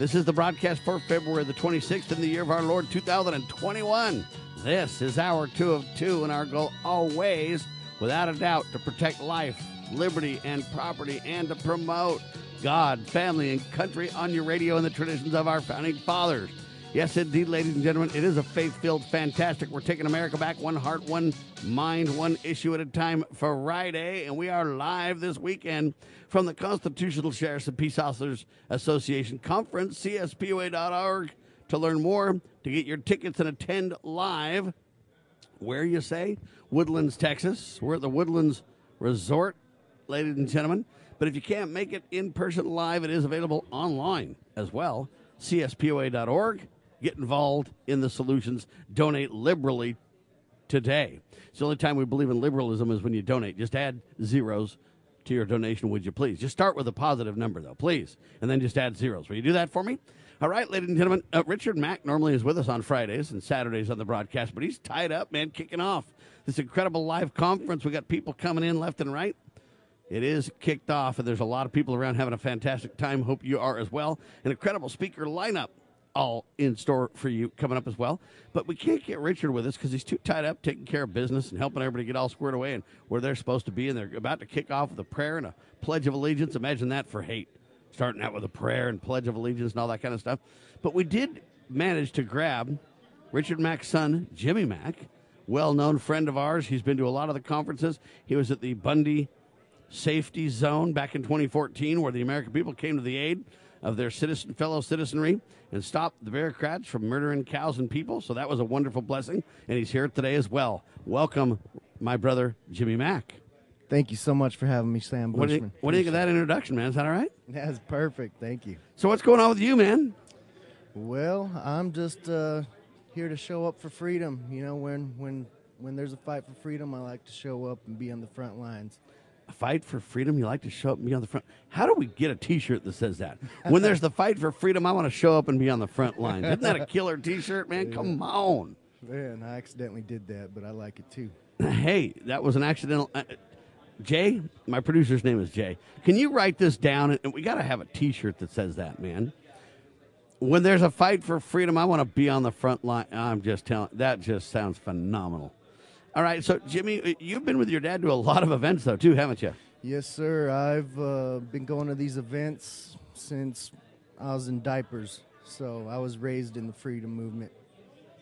This is the broadcast for February the 26th in the year of our Lord 2021. This is hour two of two, and our goal always, without a doubt, to protect life, liberty, and property, and to promote God, family, and country on your radio and the traditions of our founding fathers. Yes, indeed, ladies and gentlemen, it is a faith filled fantastic. We're taking America back one heart, one mind, one issue at a time for Friday, and we are live this weekend from the Constitutional Sheriffs and Peace Officers Association Conference, CSPOA.org, to learn more, to get your tickets and attend live. Where you say? Woodlands, Texas. We're at the Woodlands Resort, ladies and gentlemen. But if you can't make it in person live, it is available online as well. CSPOA.org. Get involved in the solutions. Donate liberally today. It's the only time we believe in liberalism is when you donate. Just add zeros to your donation, would you please? Just start with a positive number, though, please. And then just add zeros. Will you do that for me? All right, ladies and gentlemen, uh, Richard Mack normally is with us on Fridays and Saturdays on the broadcast, but he's tied up, man, kicking off this incredible live conference. We got people coming in left and right. It is kicked off, and there's a lot of people around having a fantastic time. Hope you are as well. An incredible speaker lineup all in store for you coming up as well. But we can't get Richard with us because he's too tied up taking care of business and helping everybody get all squared away and where they're supposed to be. And they're about to kick off with a prayer and a pledge of allegiance. Imagine that for hate starting out with a prayer and pledge of allegiance and all that kind of stuff. But we did manage to grab Richard Mack's son, Jimmy Mack, well known friend of ours. He's been to a lot of the conferences. He was at the Bundy Safety Zone back in 2014, where the American people came to the aid of their citizen fellow citizenry and stop the bureaucrats from murdering cows and people. So that was a wonderful blessing, and he's here today as well. Welcome, my brother Jimmy Mack.
Thank you so much for having me, Sam
What do, you,
Bushman.
what do you think of that introduction, man? Is that all right?
That's perfect. Thank you.
So what's going on with you, man?
Well, I'm just uh, here to show up for freedom. You know, when when when there's a fight for freedom, I like to show up and be on the front lines.
A fight for freedom. You like to show up and be on the front. How do we get a T-shirt that says that? When there's the fight for freedom, I want to show up and be on the front lines. Isn't that a killer T-shirt, man? Come on.
Man, I accidentally did that, but I like it too. [clears throat]
Hey, that was an accidental. Uh, Jay, my producer's name is Jay. Can you write this down? And we got to have a T-shirt that says that, man. When there's a fight for freedom, I want to be on the front line. I'm just telling. That just sounds phenomenal. All right, so Jimmy, you've been with your dad to a lot of events, though, too, haven't you?
Yes, sir. I've uh, been going to these events since I was in diapers. So I was raised in the freedom movement.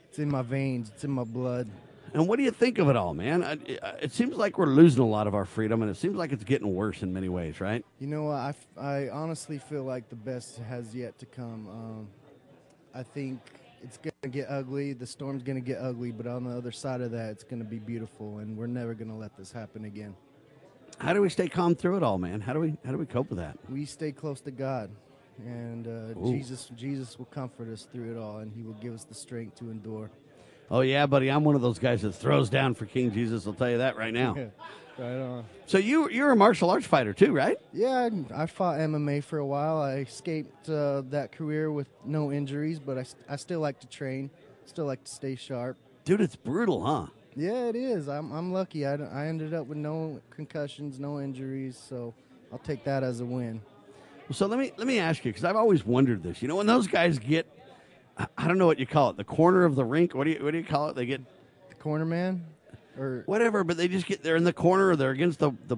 It's in my veins. It's in my blood.
And what do you think of it all, man? It seems like we're losing a lot of our freedom, and it seems like it's getting worse in many ways, right?
You know, I, I honestly feel like the best has yet to come. Um, I think it's going to get ugly. The storm's going to get ugly, but on the other side of that, it's going to be beautiful, and we're never going to let this happen again.
How do we stay calm through it all, man? How do we how do we cope with that?
We stay close to God, and uh, Jesus Jesus will comfort us through it all, and He will give us the strength to endure.
Oh yeah, buddy, I'm one of those guys that throws down for King Jesus. I'll tell you that right now. [laughs]
right on.
So you you're a martial arts fighter too, right?
Yeah, I I fought MMA for a while. I escaped uh, that career with no injuries, but I, I still like to train, still like to stay sharp.
Dude, it's brutal, huh?
Yeah, it is. I'm, I'm lucky. I, I ended up with no concussions, no injuries, so I'll take that as a win.
So let me let me ask you because I've always wondered this. You know, when those guys get, I- I don't know what you call it, the corner of the rink. What do you what do you call it? They get
The corner man, or
whatever, but they just get they're in the corner or they're against the the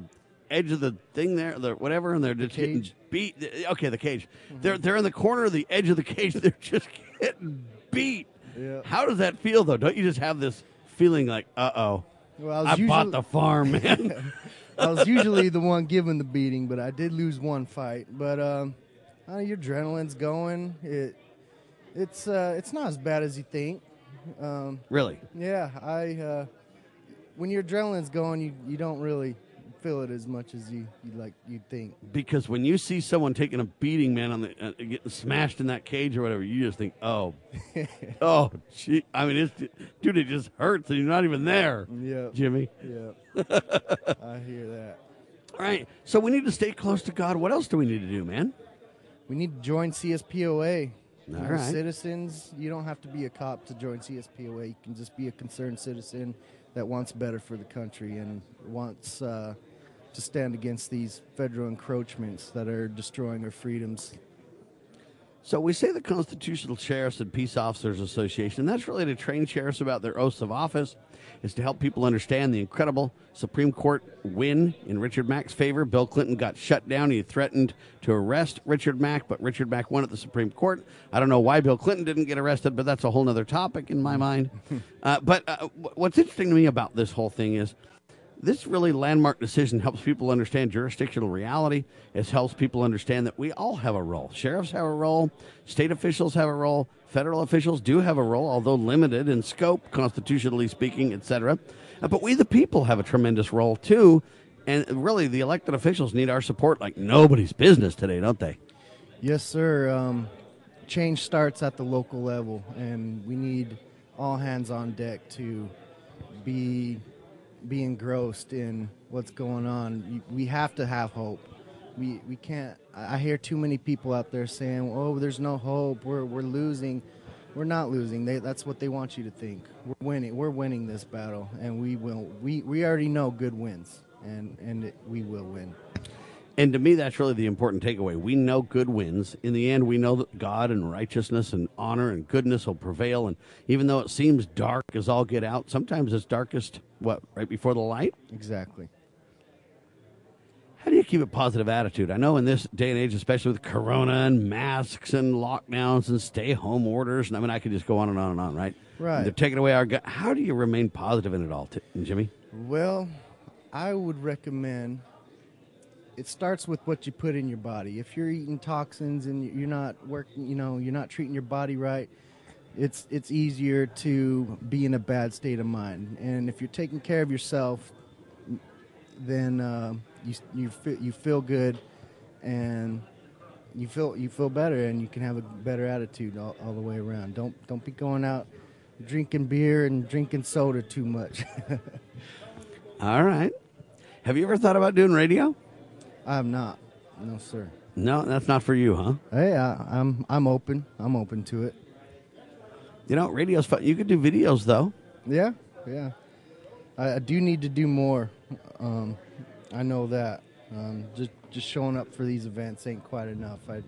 edge of the thing there, the whatever, and they're just getting beat. Okay, the cage. They're they're in the corner of the edge of the cage. [laughs] They're just getting beat.
Yeah.
How does that feel though? Don't you just have this feeling like, uh oh,
Well,
I,
was
bought
usually-
the farm, [laughs] man.
I was usually the one giving the beating, but I did lose one fight. But um, your adrenaline's going. It it's uh, it's not as bad as you think. Um,
Really?
Yeah, I uh, when your adrenaline's going, you, you don't really feel it as much as you you like you'd think.
Because when you see someone taking a beating, man, on the uh, getting smashed in that cage or whatever, you just think, oh, [laughs] oh, gee. I mean, it's dude, it just hurts, and you're not even there.
Yep.
Jimmy.
Yeah, [laughs] I hear that.
All right, so we need to stay close to God. What else do we need to do, man?
We need to join CSPOA.
All right.
Citizens, you don't have to be a cop to join CSPOA. You can just be a concerned citizen that wants better for the country and wants uh, to stand against these federal encroachments that are destroying our freedoms.
So we say the Constitutional Sheriffs and Peace Officers Association. That's really to train sheriffs about their oaths of office. Is to help people understand the incredible Supreme Court win in Richard Mack's favor. Bill Clinton got shut down. He threatened to arrest Richard Mack, but Richard Mack won at the Supreme Court. I don't know why Bill Clinton didn't get arrested, but that's a whole other topic in my mind. [laughs] uh, but uh, wh- what's interesting to me about this whole thing is this really landmark decision helps people understand jurisdictional reality. It helps people understand that we all have a role. Sheriffs have a role, state officials have a role, federal officials do have a role, although limited in scope, constitutionally speaking, etc. Uh, But we, the people, have a tremendous role too. And really, the elected officials need our support like nobody's business today, don't they?
Yes, sir. Um, change starts at the local level, and we need all hands on deck to be be engrossed in what's going on. We have to have hope. We we can't. I hear too many people out there saying, "Oh, there's no hope. We're we're losing." We're not losing. They, that's what they want you to think. We're winning. We're winning this battle, and we will. We we already know good wins, and and it, we will win.
And to me, that's really the important takeaway. We know good wins. In the end, we know that God and righteousness and honor and goodness will prevail. And even though it seems dark as all get out, sometimes it's darkest, what, right before the light?
Exactly.
How do you keep a positive attitude? I know in this day and age, especially with corona and masks and lockdowns and stay home orders, and I mean, I could just go on and on and on, right?
Right.
They're taking away our. gu- How do you remain positive in it all, t- Jimmy?
Well, I would recommend it starts with what you put in your body. If you're eating toxins and you're not working, you know, you're not treating your body right, it's it's easier to be in a bad state of mind. And if you're taking care of yourself, then uh, you you feel, you feel good and you feel you feel better and you can have a better attitude all, all the way around. Don't don't be going out drinking beer and drinking soda too much. [laughs]
All right. Have you ever thought about doing radio?
I'm not. No, sir.
No, that's not for you, huh?
Hey, I, I'm I'm open. I'm open to it.
You know, radio's fun. You could do videos, though.
Yeah, yeah. I, I do need to do more. Um, I know that. Um, just just showing up for these events ain't quite enough. I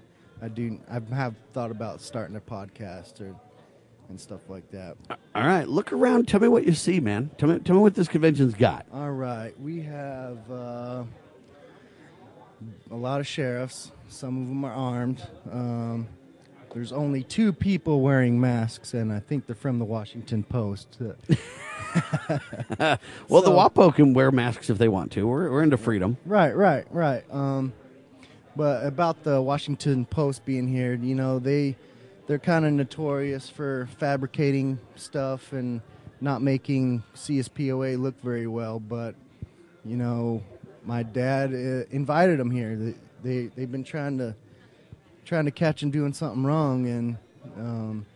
I do I have thought about starting a podcast or and stuff like that.
All right, look around. Tell me what you see, man. Tell me, tell me what this convention's got.
All right, we have uh, a lot of sheriffs. Some of them are armed. Um, there's only two people wearing masks, and I think they're from the Washington Post. [laughs]
well, the WAPO can wear masks if they want to. We're, we're into freedom.
Right, right, right. Um, but about the Washington Post being here, you know, they they're kind of notorious for fabricating stuff and not making CSPOA look very well. But you know, my dad uh, invited them here. They, they they've been trying to trying to catch him doing something wrong, and um,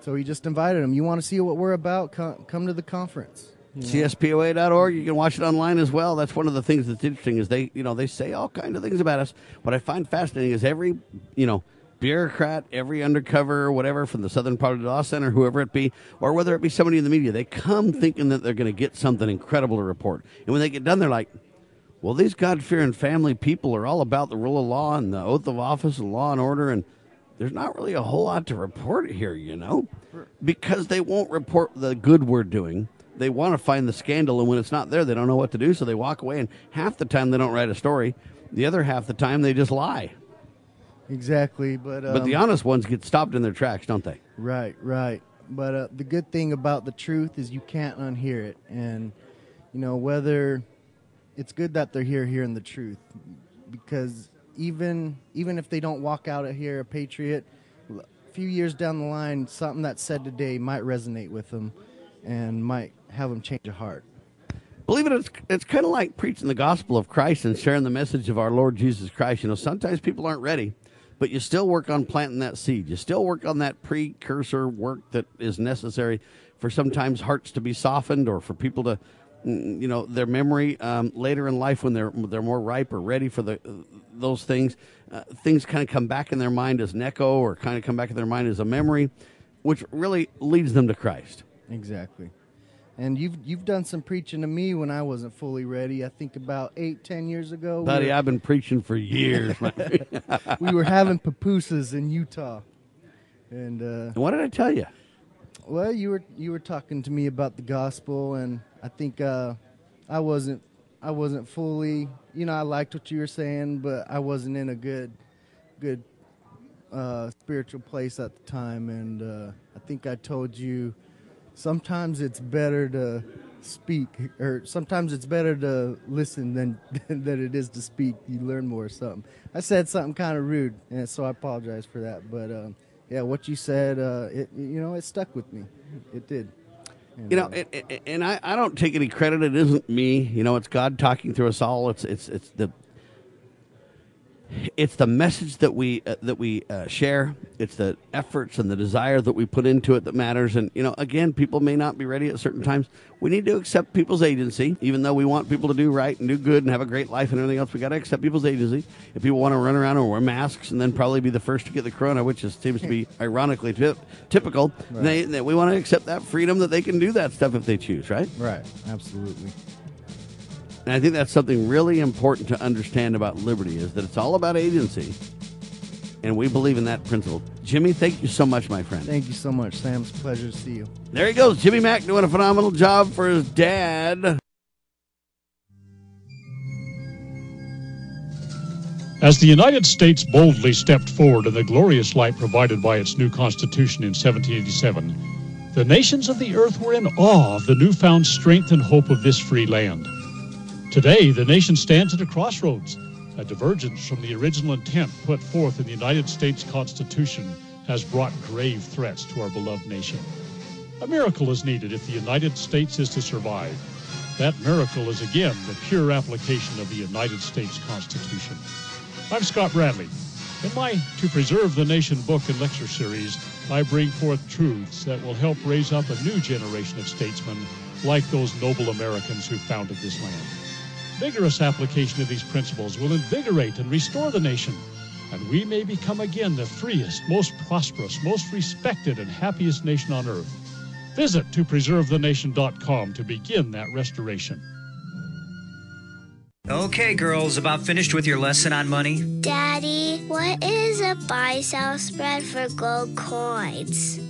so he just invited him. You want to see what we're about? Come, come to the conference. you?
CSPOA.org. You can watch it online as well. That's one of the things that's interesting is they, you know, they say all kind of things about us. What I find fascinating is every, you know, bureaucrat, every undercover or whatever from the Southern Poverty Law Center, whoever it be, or whether it be somebody in the media, they come thinking that they're going to get something incredible to report. And when they get done, they're like, well, these God fearing family people are all about the rule of law and the oath of office and law and order. And there's not really a whole lot to report here, you know, because they won't report the good we're doing. They want to find the scandal, and when it's not there, they don't know what to do, so they walk away. And half the time, they don't write a story. The other half the time, they just lie.
Exactly, but um,
but the honest ones get stopped in their tracks, don't they?
Right, right. But uh, the good thing about the truth is you can't unhear it, and you know whether it's good that they're here hearing the truth, because even even if they don't walk out of here a patriot, a few years down the line, something that's said today might resonate with them, and might have them change a heart.
believe it, it's, it's kind of like preaching the gospel of Christ and sharing the message of our Lord Jesus Christ. You know, sometimes people aren't ready, but you still work on planting that seed. You still work on that precursor work that is necessary for sometimes hearts to be softened or for people to, you know, their memory um, later in life when they're they're more ripe or ready for the those things. Uh, things kind of come back in their mind as an echo or kind of come back in their mind as a memory, which really leads them to Christ.
Exactly. And you've you've done some preaching to me when I wasn't fully ready. I think about eight, ten years ago. we
Buddy,
were-
I've been preaching for years. [laughs] [laughs]
we were having pupusas in Utah, and uh,
what did I tell you?
Well, you were you were talking to me about the gospel, and I think uh, I wasn't I wasn't fully you know I liked what you were saying, but I wasn't in a good good uh, spiritual place at the time, and uh, I think I told you sometimes it's better to speak, or sometimes it's better to listen than [laughs] than it is to speak. You learn more or something. I said something kind of rude, and so I apologize for that. But um, yeah, what you said, uh, it you know, it stuck with me. It did.
You know, and, and- and I, I don't take any credit. It isn't me. You know, it's God talking through us all. It's it's it's the it's the message that we uh, that we uh, share. It's the efforts and the desire that we put into it that matters. And you know, again, people may not be ready at certain times. We need to accept people's agency, even though we want people to do right and do good and have a great life and everything else. We got to accept people's agency. If people want to run around and wear masks and then probably be the first to get the corona, which is, seems to be [laughs] ironically tip, typical,
Right.
they, they, we want to accept that freedom that they can do that stuff if they choose, right?
right, absolutely.
And I think that's something really important to understand about liberty is that it's all about agency. And we believe in that principle. Jimmy, thank you so much, my friend.
Thank you so much, Sam. It's a pleasure to see you.
There he goes, Jimmy Mack doing a phenomenal job for his dad.
As the United States boldly stepped forward in the glorious light provided by its new Constitution in 1787, the nations of the earth were in awe of the newfound strength and hope of this free land. Today, the nation stands at a crossroads. A divergence from the original intent put forth in the United States Constitution has brought grave threats to our beloved nation. A miracle is needed if the United States is to survive. That miracle is again the pure application of the United States Constitution. I'm Scott Bradley. In my To Preserve the Nation book and lecture series, I bring forth truths that will help raise up a new generation of statesmen like those noble Americans who founded this land. Vigorous application of these principles will invigorate and restore the nation, and we may become again the freest, most prosperous, most respected, and happiest nation on earth. Visit topreservethenation.com to begin that restoration.
Okay, girls, about finished with your lesson on money?
Daddy, what is a buy sell spread for gold coins?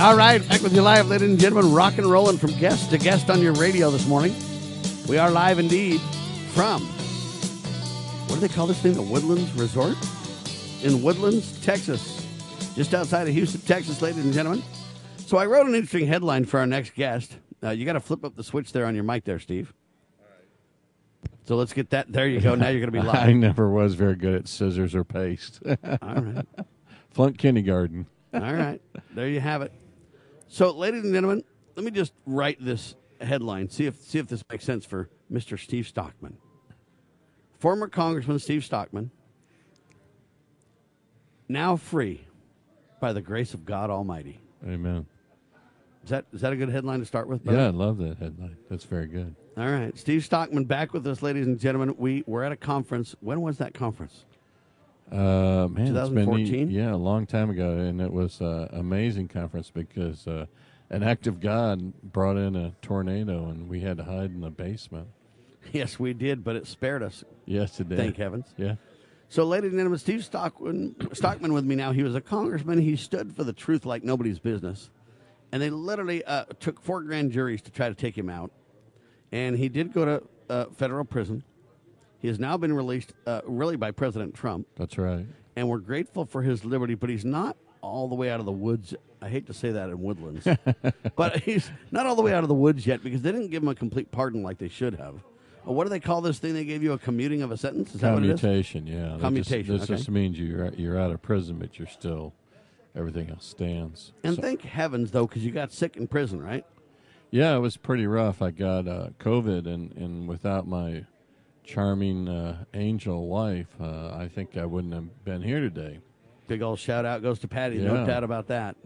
All right, back with you live, ladies and gentlemen, rock and rolling from guest to guest on your radio this morning. We are live indeed from, what do they call this thing? The Woodlands Resort? In Woodlands, Texas. Just outside of Houston, Texas, ladies and gentlemen. So I wrote an interesting headline for our next guest. Uh, you got to flip up the switch there on your mic there, Steve. So let's get that. There you go. Now you're going to be [laughs] live.
I never was very good at scissors or paste.
All right. [laughs]
Flunk kindergarten.
All right. There you have it. So, ladies and gentlemen, let me just write this headline. See if see if this makes sense for Mr. Steve Stockman. Former Congressman Steve Stockman, now free by the grace of God Almighty.
Amen.
Is that is that a good headline to start with?
Yeah, I love that headline. That's very good.
All right, Steve Stockman back with us, ladies and gentlemen. We were at a conference. When was that conference?
Uh, man, it's been
2014?
yeah, a long time ago, and it was an amazing conference because uh, an act of God brought in a tornado, and we had to hide in the basement. [laughs]
Yes, we did, but it spared us.
Yes, it did.
Thank heavens.
Yeah.
So, ladies and gentlemen, Steve Stockman, [clears throat] Stockman with me now. He was a congressman. He stood for the truth like nobody's business. And they literally uh, took four grand juries to try to take him out. And he did go to uh, federal prison. He has now been released, uh, really, by President Trump.
That's right.
And we're grateful for his liberty, but he's not all the way out of the woods. I hate to say that in woodlands, [laughs] but he's not all the way out of the woods yet because they didn't give him a complete pardon like they should have. Uh, what do they call this thing they gave you? A commuting of a sentence? Is that what it is?
Commutation, yeah. That just-
Commutation.
This
okay.
just means you're you're out of prison, but you're still everything else stands.
And
So-
thank heavens, though, because you got sick in prison, right?
Yeah, it was pretty rough. I got uh, COVID, and, and without my charming uh, angel wife, uh, I think I wouldn't have been here today.
Big old shout out goes to Patty. No doubt about that.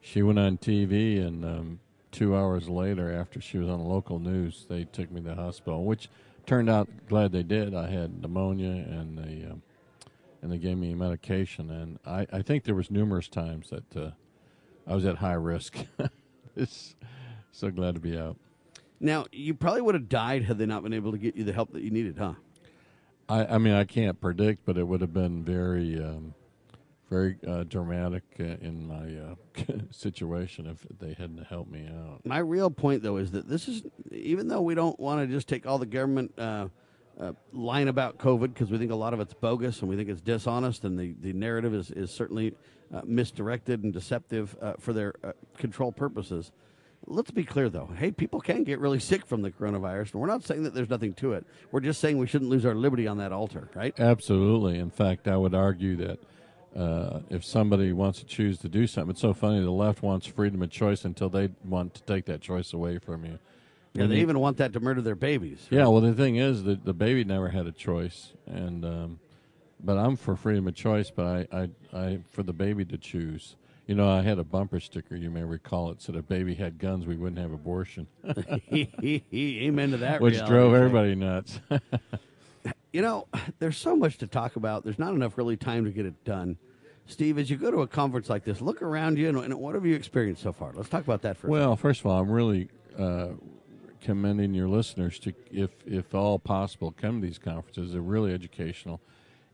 She went on TV, and um, two hours later, after she was on local news, they took me to the hospital, which turned out glad they did. I had pneumonia, and they um, and they gave me medication, and I, I think there was numerous times that uh, I was at high risk. [laughs] it's so glad to be out.
Now, you probably would have died had they not been able to get you the help that you needed, huh?
I, I mean, I can't predict, but it would have been very, um, very uh, dramatic uh, in my uh, [laughs] situation if they hadn't helped me out.
My real point, though, is that this is, even though we don't want to just take all the government uh, uh, line about COVID because we think a lot of it's bogus and we think it's dishonest and the, the narrative is, is certainly uh, misdirected and deceptive uh, for their uh, control purposes. Let's be clear, though. Hey, people can get really sick from the coronavirus, and we're not saying that there's nothing to it. We're just saying we shouldn't lose our liberty on that altar, right?
Absolutely. In fact, I would argue that uh, if somebody wants to choose to do something, it's so funny. The left wants freedom of choice until they want to take that choice away from you.
Yeah,
When
they
you-
even want that to murder their babies.
Yeah, well, the thing is that the baby never had a choice, and um, but I'm for freedom of choice, but I, I, I for the baby to choose. You know, I had a bumper sticker. You may recall it said, "If baby had guns, we wouldn't have abortion." [laughs]
Amen to that.
Which
reality
drove everybody nuts. [laughs]
You know, there's so much to talk about. There's not enough really time to get it done. Steve, as you go to a conference like this, look around you and, and what have you experienced so far? Let's talk about that a
Well, first of all, I'm really uh, commending your listeners to, if if all possible, come to these conferences. They're really educational,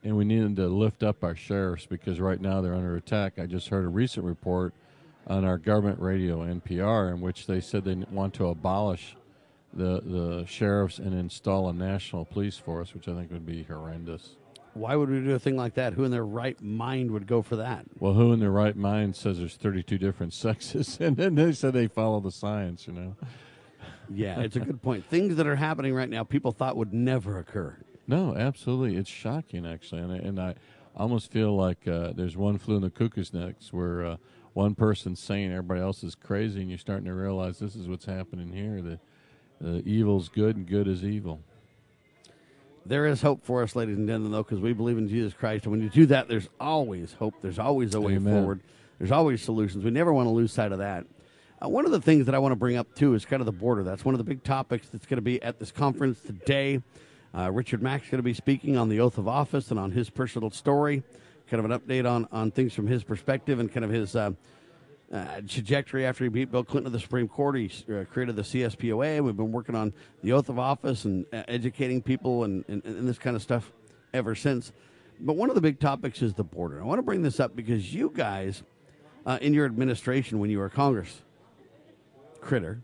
and we need to lift up our sheriffs because right now they're under attack. I just heard a recent report on our government radio NPR in which they said they want to abolish the the sheriffs and install a national police force, which I think would be horrendous.
Why would we do a thing like that? Who in their right mind would go for that?
Well, who in their right mind says there's 32 different [laughs] sexes, and then they said they follow the science, you know?
Yeah, it's a good point. Things that are happening right now, people thought would never occur.
No, absolutely. It's shocking, actually, and I, and I almost feel like uh, there's one flew in the cuckoo's nest where uh, one person's saying everybody else is crazy, and you're starting to realize this is what's happening here. The the evil's good, and good is evil.
There is hope for us, ladies and gentlemen, though, because we believe in Jesus Christ. And when you do that, there's always hope. There's always a way
Amen.
forward. There's always solutions. We never want to lose sight of that. Uh, one of the things that I want to bring up, too, is kind of the border. That's one of the big topics that's going to be at this conference today. Uh, Richard Mack's going to be speaking on the oath of office and on his personal story, kind of an update on, on things from his perspective and kind of his uh, uh, trajectory after he beat Bill Clinton to the Supreme Court. He uh, created the CSPOA. We've been working on the oath of office and uh, educating people and, and, and this kind of stuff ever since. But one of the big topics is the border. I want to bring this up because you guys, uh, in your administration when you were Congress, critter,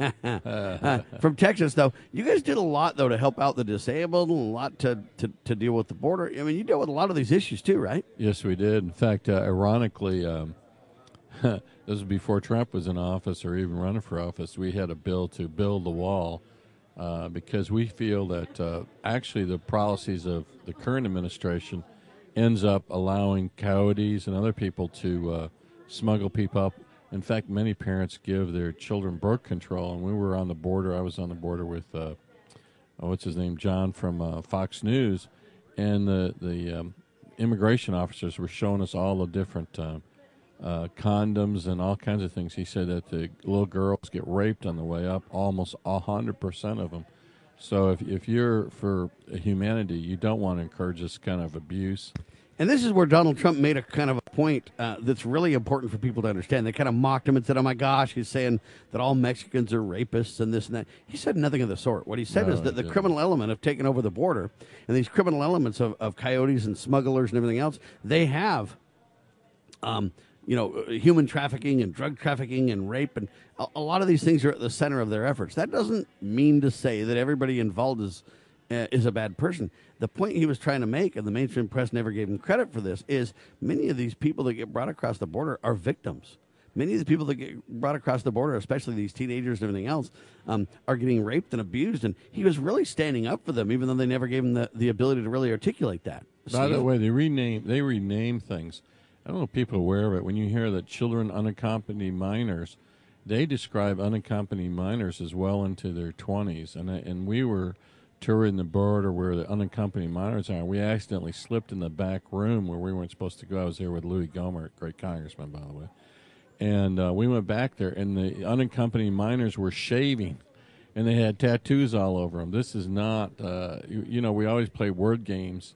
uh, [laughs] from Texas, though, you guys did a lot though to help out the disabled a lot to, to, to deal with the border. I mean, you deal with a lot of these issues too, right?
Yes, we did. In fact, uh, ironically, um, [laughs] this was before Trump was in office or even running for office. We had a bill to build the wall uh, because we feel that uh, actually the policies of the current administration ends up allowing coyotes and other people to uh, smuggle people up. In fact, many parents give their children birth control, and we were on the border. I was on the border with uh, oh, what's his name, John from uh, Fox News, and the the um, immigration officers were showing us all the different uh, uh, condoms and all kinds of things. He said that the little girls get raped on the way up, almost hundred percent of them. So if if you're for humanity, you don't want to encourage this kind of abuse.
And this is where Donald Trump made a kind of a point uh, that's really important for people to understand. They kind of mocked him and said, "Oh my gosh, he's saying that all Mexicans are rapists and this and that." He said nothing of the sort. What he said
No,
is that the criminal element of taking over the border and these criminal elements of, of coyotes and smugglers and everything else, they have um, you know, human trafficking and drug trafficking and rape, and a, a lot of these things are at the center of their efforts. That doesn't mean to say that everybody involved is uh, is a bad person. The point he was trying to make, and the mainstream press never gave him credit for this, is many of these people that get brought across the border are victims. Many of the people that get brought across the border, especially these teenagers and everything else, um, are getting raped and abused. And he was really standing up for them, even though they never gave him the, the ability to really articulate that.
By the way, they rename they rename things. I don't know if people are aware of it. When you hear that children unaccompanied minors, they describe unaccompanied minors as well into their twenties. And and we were touring the border where the unaccompanied minors are. We accidentally slipped in the back room where we weren't supposed to go. I was there with Louis Gohmert, great congressman, by the way. And uh, we went back there, and the unaccompanied minors were shaving, and they had tattoos all over them. This is not, uh, you, you know, we always play word games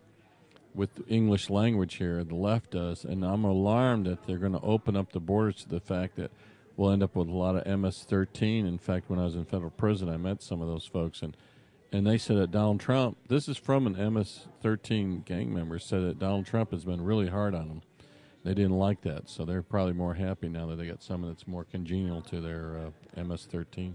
with English language here, the left does, and I'm alarmed that they're going to open up the borders to the fact that we'll end up with a lot of MS-13. In fact, when I was in federal prison, I met some of those folks, and and they said that Donald Trump. This is from an MS-13 gang member said that Donald Trump has been really hard on them. They didn't like that, so they're probably more happy now that they got someone that's more congenial to their uh, MS-13.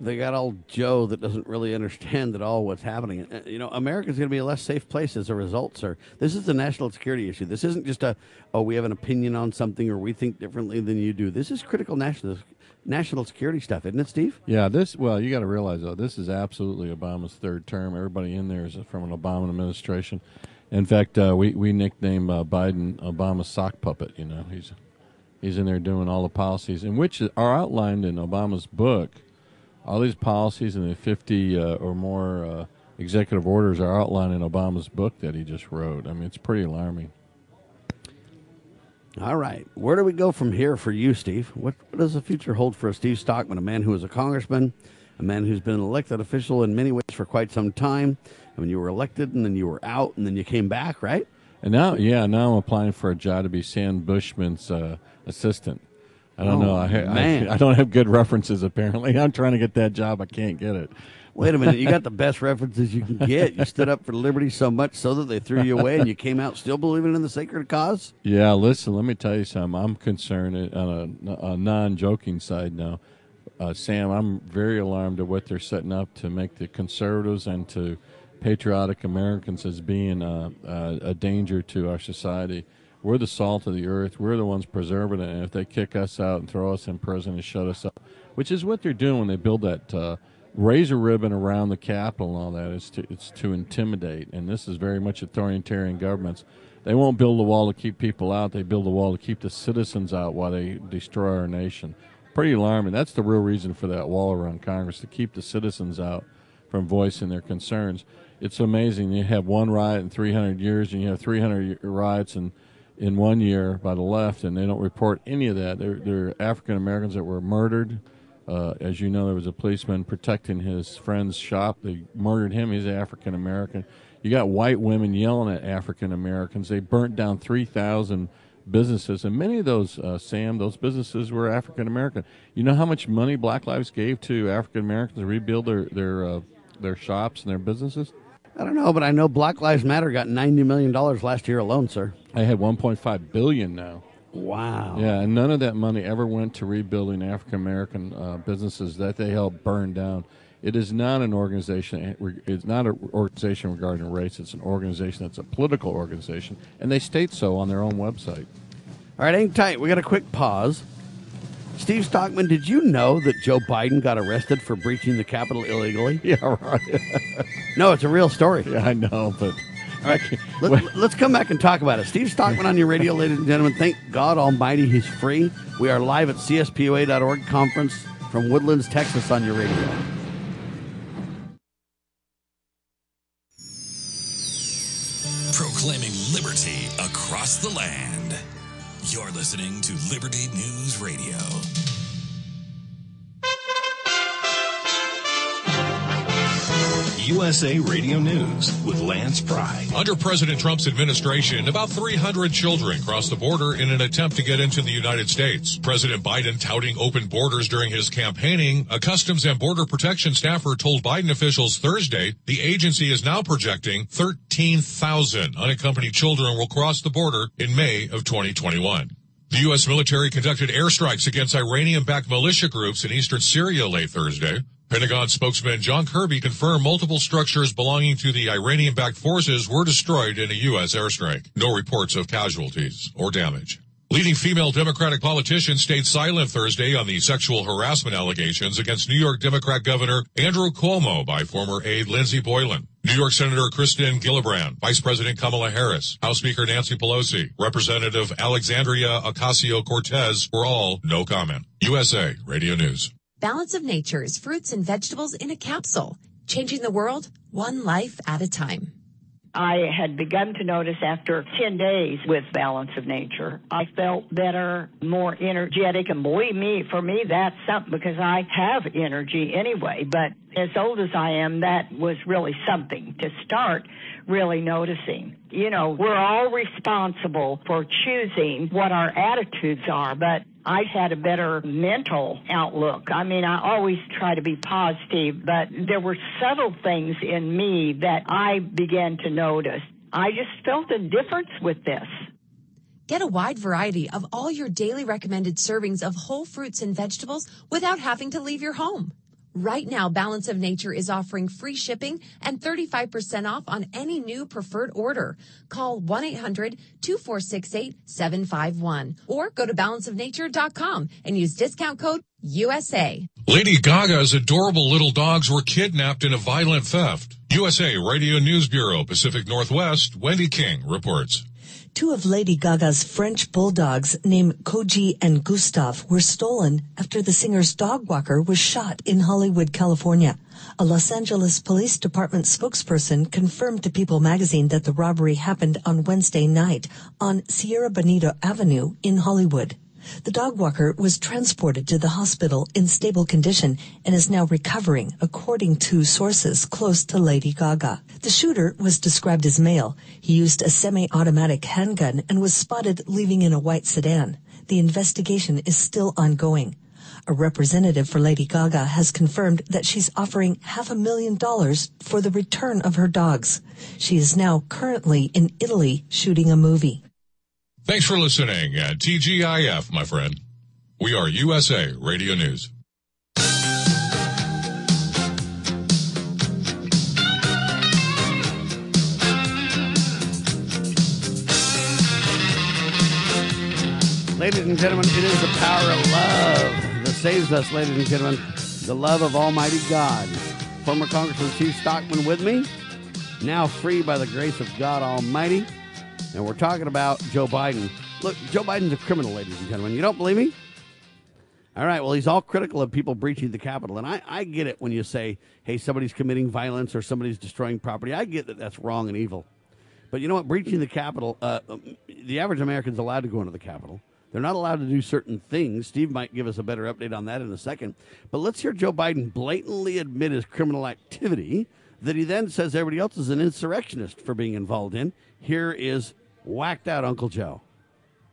they got old Joe that doesn't really understand at all what's happening. Uh, You know, America's going to be a less safe place as a result, sir. This is a national security issue. This isn't just a, oh, we have an opinion on something or we think differently than you do. This is critical national national security stuff, isn't it, Steve?
Yeah, this well, you got to realize though, this is absolutely Obama's third term. Everybody in there is from an Obama administration. In fact, uh, we we nickname uh, Biden Obama's sock puppet. You know, he's he's in there doing all the policies, in which are outlined in Obama's book. All these policies and the fifty uh, or more uh, executive orders are outlined in Obama's book that he just wrote. I mean, it's pretty alarming.
All right. Where do we go from here for you, Steve? What, what does the future hold for Steve Stockman, a man who is a congressman, a man who's been an elected official in many ways for quite some time? I mean, you were elected and then you were out and then you came back, right?
And now, yeah, now I'm applying for a job to be Sam Bushman's uh, assistant. I don't
Oh,
know. I. I [laughs] I don't have good references apparently. [laughs] I'm trying to get that job. I can't get it.
Wait a minute. You got the best references you can get. You stood up for liberty so much so that they threw you away and you came out still believing in the sacred cause?
Yeah, listen, let me tell you something. I'm concerned uh, on a, a non joking side now. Uh, Sam, I'm very alarmed at what they're setting up to make the conservatives and to patriotic Americans as being uh, uh, a danger to our society. We're the salt of the earth. We're the ones preserving it. And if they kick us out and throw us in prison and shut us up, which is what they're doing when they build that uh, razor ribbon around the Capitol and all that, it's to, it's to intimidate. And this is very much authoritarian governments. They won't build a wall to keep people out. They build a wall to keep the citizens out while they destroy our nation. Pretty alarming. That's the real reason for that wall around Congress to keep the citizens out from voicing their concerns. It's amazing. You have one riot in 300 years, and you have 300 riots in in one year by the left, and they don't report any of that. They're, they're African Americans that were murdered. Uh, as you know, there was a policeman protecting his friend's shop. They murdered him. He's African American. You got white women yelling at African Americans. They burnt down 3,000 businesses, and many of those, uh, Sam, those businesses were African American. You know how much money Black Lives gave to African Americans to rebuild their their uh, their shops and their businesses?
I don't know, but I know Black Lives Matter got $90 million last year alone, sir.
I had 1.5 billion now.
Wow.
Yeah, and none of that money ever went to rebuilding African American uh, businesses that they helped burn down. It is not an organization. It's not an organization regarding race. It's an organization that's a political organization, and they state so on their own website.
All right, hang tight. We got a quick pause. Steve Stockman, did you know that Joe Biden got arrested for breaching the Capitol illegally? [laughs]
Yeah, right. [laughs]
no, it's a real story.
Yeah, I know, but.
All right, let, let's come back and talk about it. Steve Stockman on your radio, ladies and gentlemen. Thank God Almighty, he's free. We are live at CSPOA.org conference from Woodlands, Texas, on your radio.
Proclaiming liberty across the land. You're listening to Liberty News Radio.
USA Radio News with Lance Pry.
Under President Trump's administration, about 300 children crossed the border in an attempt to get into the United States. President Biden touting open borders during his campaigning. A Customs and Border Protection staffer told Biden officials Thursday the agency is now projecting 13,000 unaccompanied children will cross the border in May of 2021. The U.S. military conducted airstrikes against Iranian-backed militia groups in eastern Syria late Thursday. Pentagon spokesman John Kirby confirmed multiple structures belonging to the Iranian-backed forces were destroyed in a U.S. airstrike. No reports of casualties or damage. Leading female Democratic politicians stayed silent Thursday on the sexual harassment allegations against New York Democrat Governor Andrew Cuomo by former aide Lindsey Boylan. New York Senator Kirsten Gillibrand, Vice President Kamala Harris, House Speaker Nancy Pelosi, Representative Alexandria Ocasio-Cortez were all no comment. USA Radio News.
Balance of Nature's fruits and vegetables in a capsule, changing the world one life at a time.
I had begun to notice after 10 days with Balance of Nature. I felt better, more energetic, and believe me, for me, that's something because I have energy anyway. But as old as I am, that was really something to start really noticing. You know, we're all responsible for choosing what our attitudes are, but I had a better mental outlook. I mean, I always try to be positive, but there were subtle things in me that I began to notice. I just felt a difference with this.
Get a wide variety of all your daily recommended servings of whole fruits and vegetables without having to leave your home. Right now, Balance of Nature is offering free shipping and 35% off on any new preferred order. Call 1-800-2468-751 or go to balanceofnature.com and use discount code USA.
Lady Gaga's adorable little dogs were kidnapped in a violent theft. USA Radio News Bureau, Pacific Northwest, Wendy King reports.
Two of Lady Gaga's French bulldogs named Koji and Gustav were stolen after the singer's dog walker was shot in Hollywood, California. A Los Angeles Police Department spokesperson confirmed to People magazine that the robbery happened on Wednesday night on Sierra Bonita Avenue in Hollywood. The dog walker was transported to the hospital in stable condition and is now recovering, according to sources close to Lady Gaga. The shooter was described as male. He used a semi-automatic handgun and was spotted leaving in a white sedan. The investigation is still ongoing. A representative for Lady Gaga has confirmed that she's offering half a million dollars for the return of her dogs. She is now currently in Italy shooting a movie.
Thanks for listening at TGIF, my friend. We are USA Radio News.
Ladies and gentlemen, it is the power of love that saves us, ladies and gentlemen. The love of Almighty God. Former Congressman Steve Stockman with me, now free by the grace of God Almighty. And we're talking about Joe Biden. Look, Joe Biden's a criminal, ladies and gentlemen. You don't believe me? All right, well, he's all critical of people breaching the Capitol. And I, I get it when you say, hey, somebody's committing violence or somebody's destroying property. I get that that's wrong and evil. But you know what? Breaching the Capitol, uh, the average American's allowed to go into the Capitol. They're not allowed to do certain things. Steve might give us a better update on that in a second. But let's hear Joe Biden blatantly admit his criminal activity that he then says everybody else is an insurrectionist for being involved in. Here is whacked out Uncle Joe.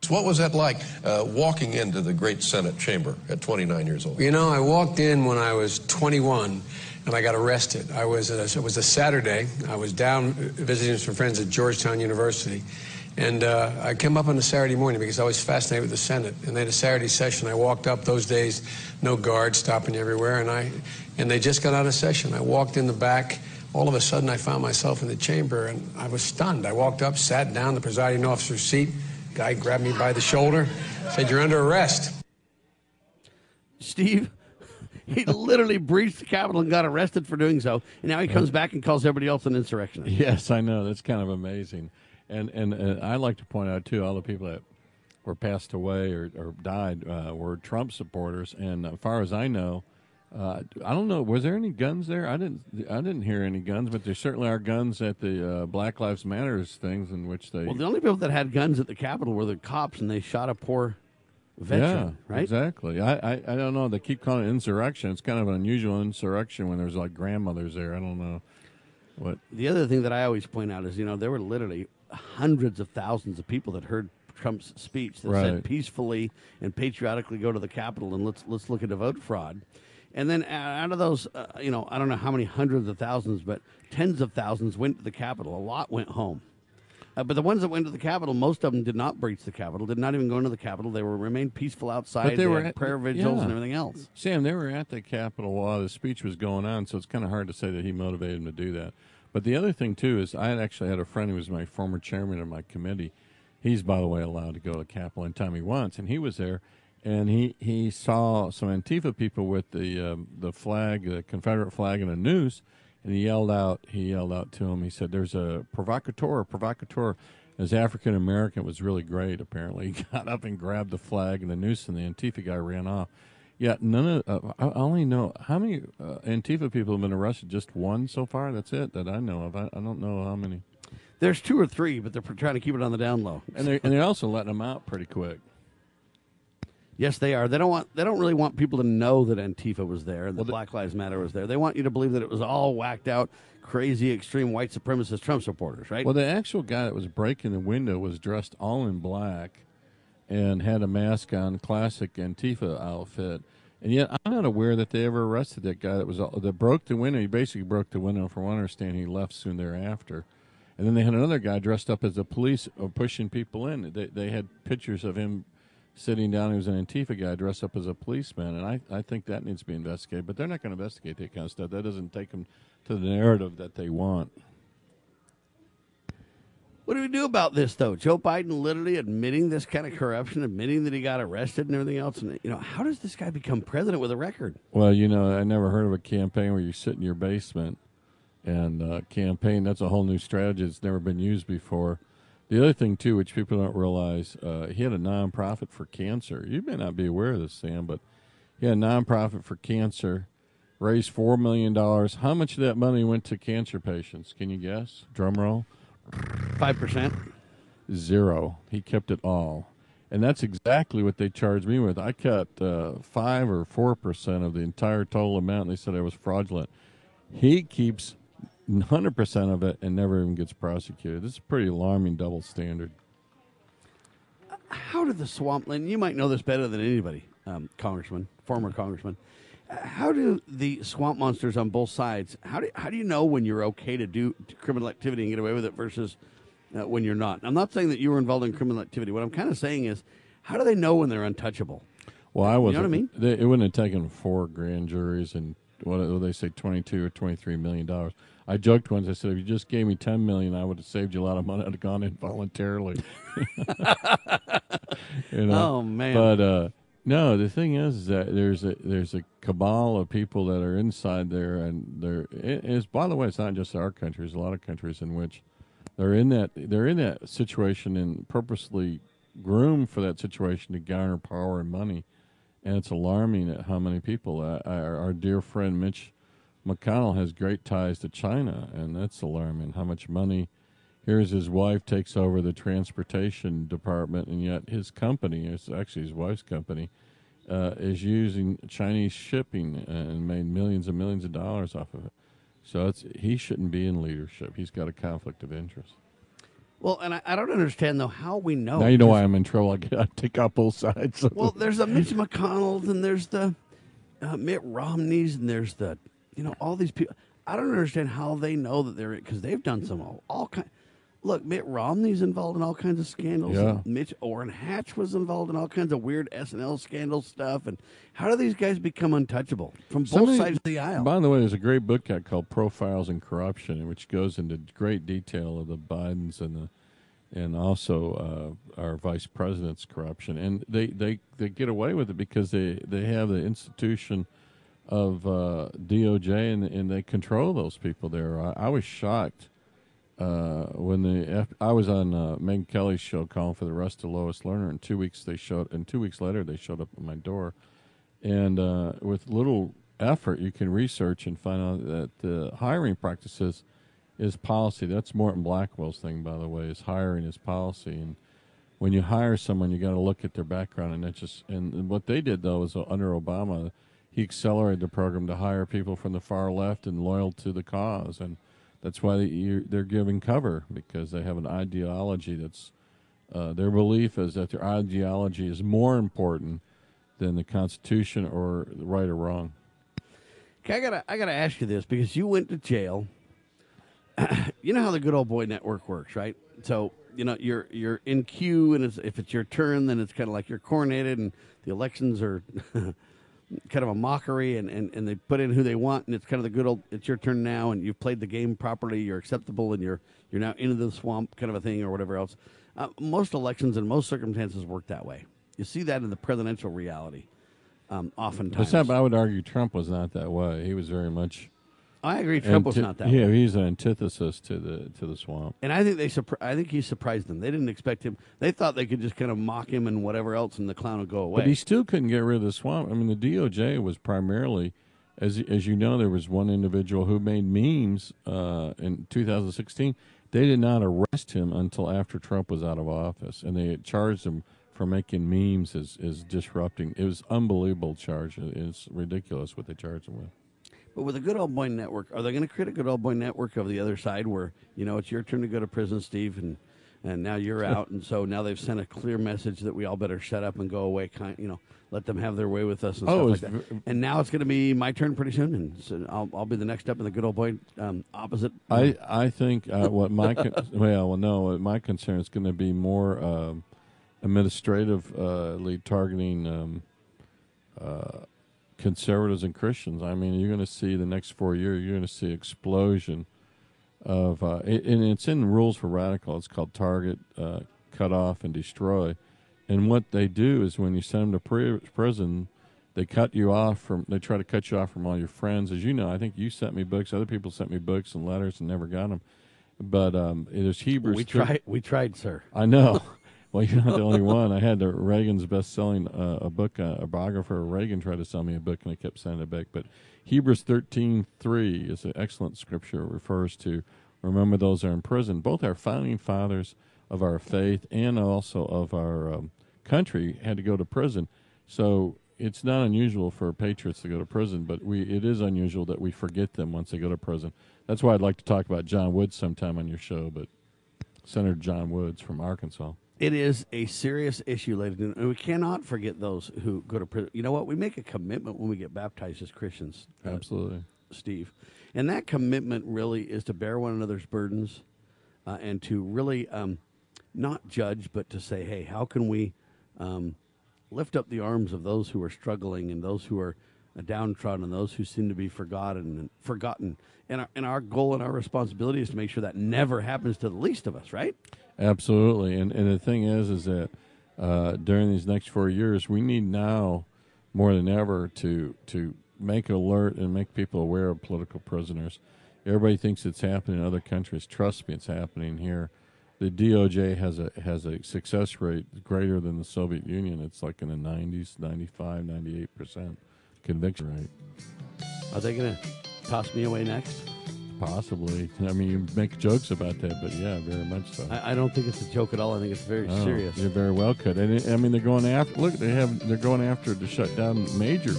What was that like uh, walking into the great Senate chamber at 29 years old?
You know, I walked in when I was 21 and I got arrested. I was a, it was a Saturday. I was down visiting some friends at Georgetown University. And uh, I came up on a Saturday morning because I was fascinated with the Senate. And they had a Saturday session. I walked up those days, no guards stopping everywhere. And, I, and they just got out of session. I walked in the back. All of a sudden, I found myself in the chamber and I was stunned. I walked up, sat down, the presiding officer's seat. Guy grabbed me by the shoulder, said, You're under arrest.
Steve, [laughs] he literally breached the Capitol and got arrested for doing so. And now he comes back and calls everybody else an insurrectionist.
Yes, I know. That's kind of amazing. And and uh, I like to point out too, all the people that were passed away or, or died uh, were Trump supporters. And as far as I know, Uh, I don't know. Was there any guns there? I didn't. I didn't hear any guns, but there certainly are guns at the uh, Black Lives Matters things in which they.
Well, the only people that had guns at the Capitol were the cops, and they shot a poor veteran,
yeah,
right?
Exactly. I, I I don't know. They keep calling it insurrection. It's kind of an unusual insurrection when there's like grandmothers there. I don't know what.
The other thing that I always point out is, you know, there were literally hundreds of thousands of people that heard Trump's speech that said peacefully and patriotically go to the Capitol and let's let's look at the vote fraud. And then out of those, uh, you know, I don't know how many hundreds of thousands, but tens of thousands went to the Capitol. A lot went home. Uh, but the ones that went to the Capitol, most of them did not breach the Capitol, did not even go into the Capitol. They were remained peaceful outside.
But they were
had
at-
prayer vigils
yeah.
and everything else.
Sam, they were at the Capitol while the speech was going on, so it's kind of hard to say that he motivated them to do that. But the other thing too is, I had actually had a friend who was my former chairman of my committee. He's, by the way, allowed to go to the Capitol anytime he wants, and he was there, and he, he saw some Antifa people with the um, the flag, the Confederate flag, and a noose, and he yelled out. He yelled out to him. He said, "There's a provocateur, provocateur." As African American was really great. Apparently, [laughs] he got up and grabbed the flag and the noose, and the Antifa guy ran off. Yeah, none of. Uh, I only know how many uh, Antifa people have been arrested. Just one so far. That's it that I know of. I, I don't know how many.
There's two or three, but they're trying to keep it on the down low.
And they're and they're also letting them out pretty quick.
Yes, they are. They don't want. They don't really want people to know that Antifa was there and that Black Lives Matter was there. They want you to believe that it was all whacked out, crazy, extreme white supremacist Trump supporters, right?
Well, the actual guy that was breaking the window was dressed all in black, and had a mask on, classic Antifa outfit. And yet, I'm not aware that they ever arrested that guy that was that broke the window. He basically broke the window. From what I understand, he left soon thereafter. And then they had another guy dressed up as a police, uh, pushing people in. They they had pictures of him sitting down. He was an Antifa guy dressed up as a policeman, and I, I think that needs to be investigated. But they're not going to investigate that kind of stuff. That doesn't take them to the narrative that they want.
What do we do about this, though? Joe Biden literally admitting this kind of corruption, admitting that he got arrested and everything else. And you know, how does this guy become president with a record?
Well, you know, I never heard of a campaign where you sit in your basement and uh, campaign. That's a whole new strategy that's never been used before. The other thing, too, which people don't realize, uh, he had a nonprofit for cancer. You may not be aware of this, Sam, but he had a nonprofit for cancer, raised $4 million. How much of that money went to cancer patients? Can you guess? Drum roll.
5%.
Zero. He kept it all. And that's exactly what they charged me with. I cut uh, 5 or 4% of the entire total amount. And they said I was fraudulent. He keeps 100% of it and never even gets prosecuted. This is a pretty alarming double standard.
How did the swampland? You might know this better than anybody, um, Congressman, former Congressman. How do the swamp monsters on both sides? How do how do you know when you're okay to do criminal activity and get away with it versus uh, when you're not? I'm not saying that you were involved in criminal activity. What I'm kind of saying is, how do they know when they're untouchable?
Well, I was.
You know what I mean?
They, it wouldn't have taken four grand juries and what do they say, twenty-two or twenty-three million dollars. I joked once. I said, if you just gave me ten million, I would have saved you a lot of money. I'd have gone in voluntarily. [laughs] you know?
Oh, man.
But uh, no, the thing is, is that there's a there's a cabal of people that are inside there, and there it is. By the way, it's not just our country. There's a lot of countries in which they're in that they're in that situation and purposely groomed for that situation to garner power and money. And it's alarming at how many people. Uh, our, our dear friend Mitch McConnell has great ties to China, and that's alarming. How much money? Here's his wife takes over the transportation department, and yet his company, it's actually his wife's company, uh, is using Chinese shipping and made millions and millions of dollars off of it. So it's he shouldn't be in leadership. He's got a conflict of interest.
Well, and I, I don't understand though how we know.
now you know why I'm in trouble. I, get, I take out both sides.
Well, there's the Mitch [laughs] McConnell, and there's the uh, Mitt Romneys, and there's the you know all these people. I don't understand how they know that they're because they've done some all, all kind. Look, Mitt Romney's involved in all kinds of scandals.
Yeah.
Mitch Orrin Hatch was involved in all kinds of weird S&L scandal stuff. And how do these guys become untouchable from both
Somebody-
sides of the aisle?
By the way, there's a great book out called Profiles in Corruption, which goes into great detail of the Bidens and the and also uh, our vice president's corruption. And they, they, they get away with it because they, they have the institution of uh, DOJ and, and they control those people there. I, I was shocked uh, when the F- I was on uh, Megyn Kelly's show calling for the arrest of Lois Lerner. In two weeks they showed, and two weeks later they showed up at my door, and uh, with little effort, you can research and find out that the hiring practices is policy. That's Morton Blackwell's thing, by the way, is hiring is policy. And when you hire someone, you got to look at their background. And that's just, and what they did though is under Obama, he accelerated the program to hire people from the far left and loyal to the cause. And that's why they, they're giving cover because they have an ideology that's, uh, their belief is that their ideology is more important than the Constitution or right or wrong.
Okay, I gotta I gotta ask you this because you went to jail. [clears throat] you know how the good old boy network works, right? So you know you're you're in queue, and it's, if it's your turn, then it's kind of like you're coronated, and the elections are [laughs] kind of a mockery, and, and, and they put in who they want, and it's kind of the good old. It's your turn now, and you've played the game properly. You're acceptable, and you're you're now into the swamp, kind of a thing, or whatever else. Uh, most elections and most circumstances work that way. You see that in the presidential reality, um, oftentimes.
Except I would argue Trump was not that way. He was very much.
I agree. Trump was
anti-
not that
Yeah, he's an antithesis to the to the swamp.
And I think they surpri- I think he surprised them. They didn't expect him. They thought they could just kind of mock him and whatever else, and the clown would go away.
But he still couldn't get rid of the swamp. I mean, the DOJ was primarily, as as you know, there was one individual who made memes uh, in 2016. They did not arrest him until after Trump was out of office, and they charged him for making memes as, as disrupting. It was unbelievable charge. It's ridiculous what they charged him with.
But with a Good Old Boy Network, are they going to create a Good Old Boy Network of the other side where you know it's your turn to go to prison, Steve, and and now you're out, and so now they've sent a clear message that we all better shut up and go away, kind, you know, let them have their way with us and
Oh,
stuff like that. And now it's going to be my turn pretty soon, and so I'll, I'll be the next up in the Good Old Boy um, opposite.
I I think uh, what my con- well [laughs] well no my concern is going to be more um, administratively targeting um, uh, conservatives and Christians. I mean, you're going to see the next four years. You're going to see explosion of uh, it, and it's in rules for radical. It's called target, uh, cut off, and destroy. And what they do is when you send them to pri- prison, they cut you off from. They try to cut you off from all your friends. As you know, I think you sent me books. Other people sent me books and letters and never got them. But um, it is Hebrews.
We tried. We tried, sir.
I know. [laughs] Well, you're not the only one. I had the Reagan's best-selling uh, a book. Uh, a biographer Reagan tried to sell me a book, and I kept sending it back. But Hebrews thirteen three is an excellent scripture. It refers to remember those are in prison. Both our founding fathers of our faith and also of our um, country had to go to prison. So it's not unusual for patriots to go to prison, but we it is unusual that we forget them once they go to prison. That's why I'd like to talk about Jon Woods sometime on your show, but Senator Jon Woods from Arkansas.
It is a serious issue, ladies and gentlemen. and we cannot forget those who go to prison. You know what? We make a commitment when we get baptized as Christians. uh,
Absolutely.
Steve. And that commitment really is to bear one another's burdens uh, and to really um, not judge, but to say, hey, how can we um, lift up the arms of those who are struggling and those who are uh, downtrodden and those who seem to be forgotten and forgotten. And our, and our goal and our responsibility is to make sure that never happens to the least of us, right?
Absolutely, and and the thing is, is that uh, during these next four years, we need now more than ever to to make alert and make people aware of political prisoners. Everybody thinks it's happening in other countries. Trust me, it's happening here. The DOJ has a has a success rate greater than the Soviet Union. It's like in the 90s, 95, 98 percent conviction rate.
Are they going to toss me away next?
Possibly. I mean, you make jokes about that, but yeah, very much so.
I, I don't think it's a joke at all. I think it's very
Oh,
serious.
You very well could. And it, I mean, they're going after. Look, they have. They're going after to shut down major,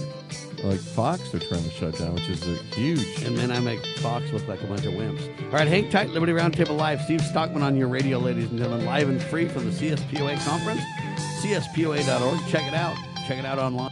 like Fox. They're trying to shut down, which is a huge.
And then I make Fox look like a bunch of wimps. All right, hang tight. Liberty Roundtable Live. Steve Stockman on your radio, ladies and gentlemen, live and free from the CSPOA conference. CSPOA.org. Check it out. Check it out online.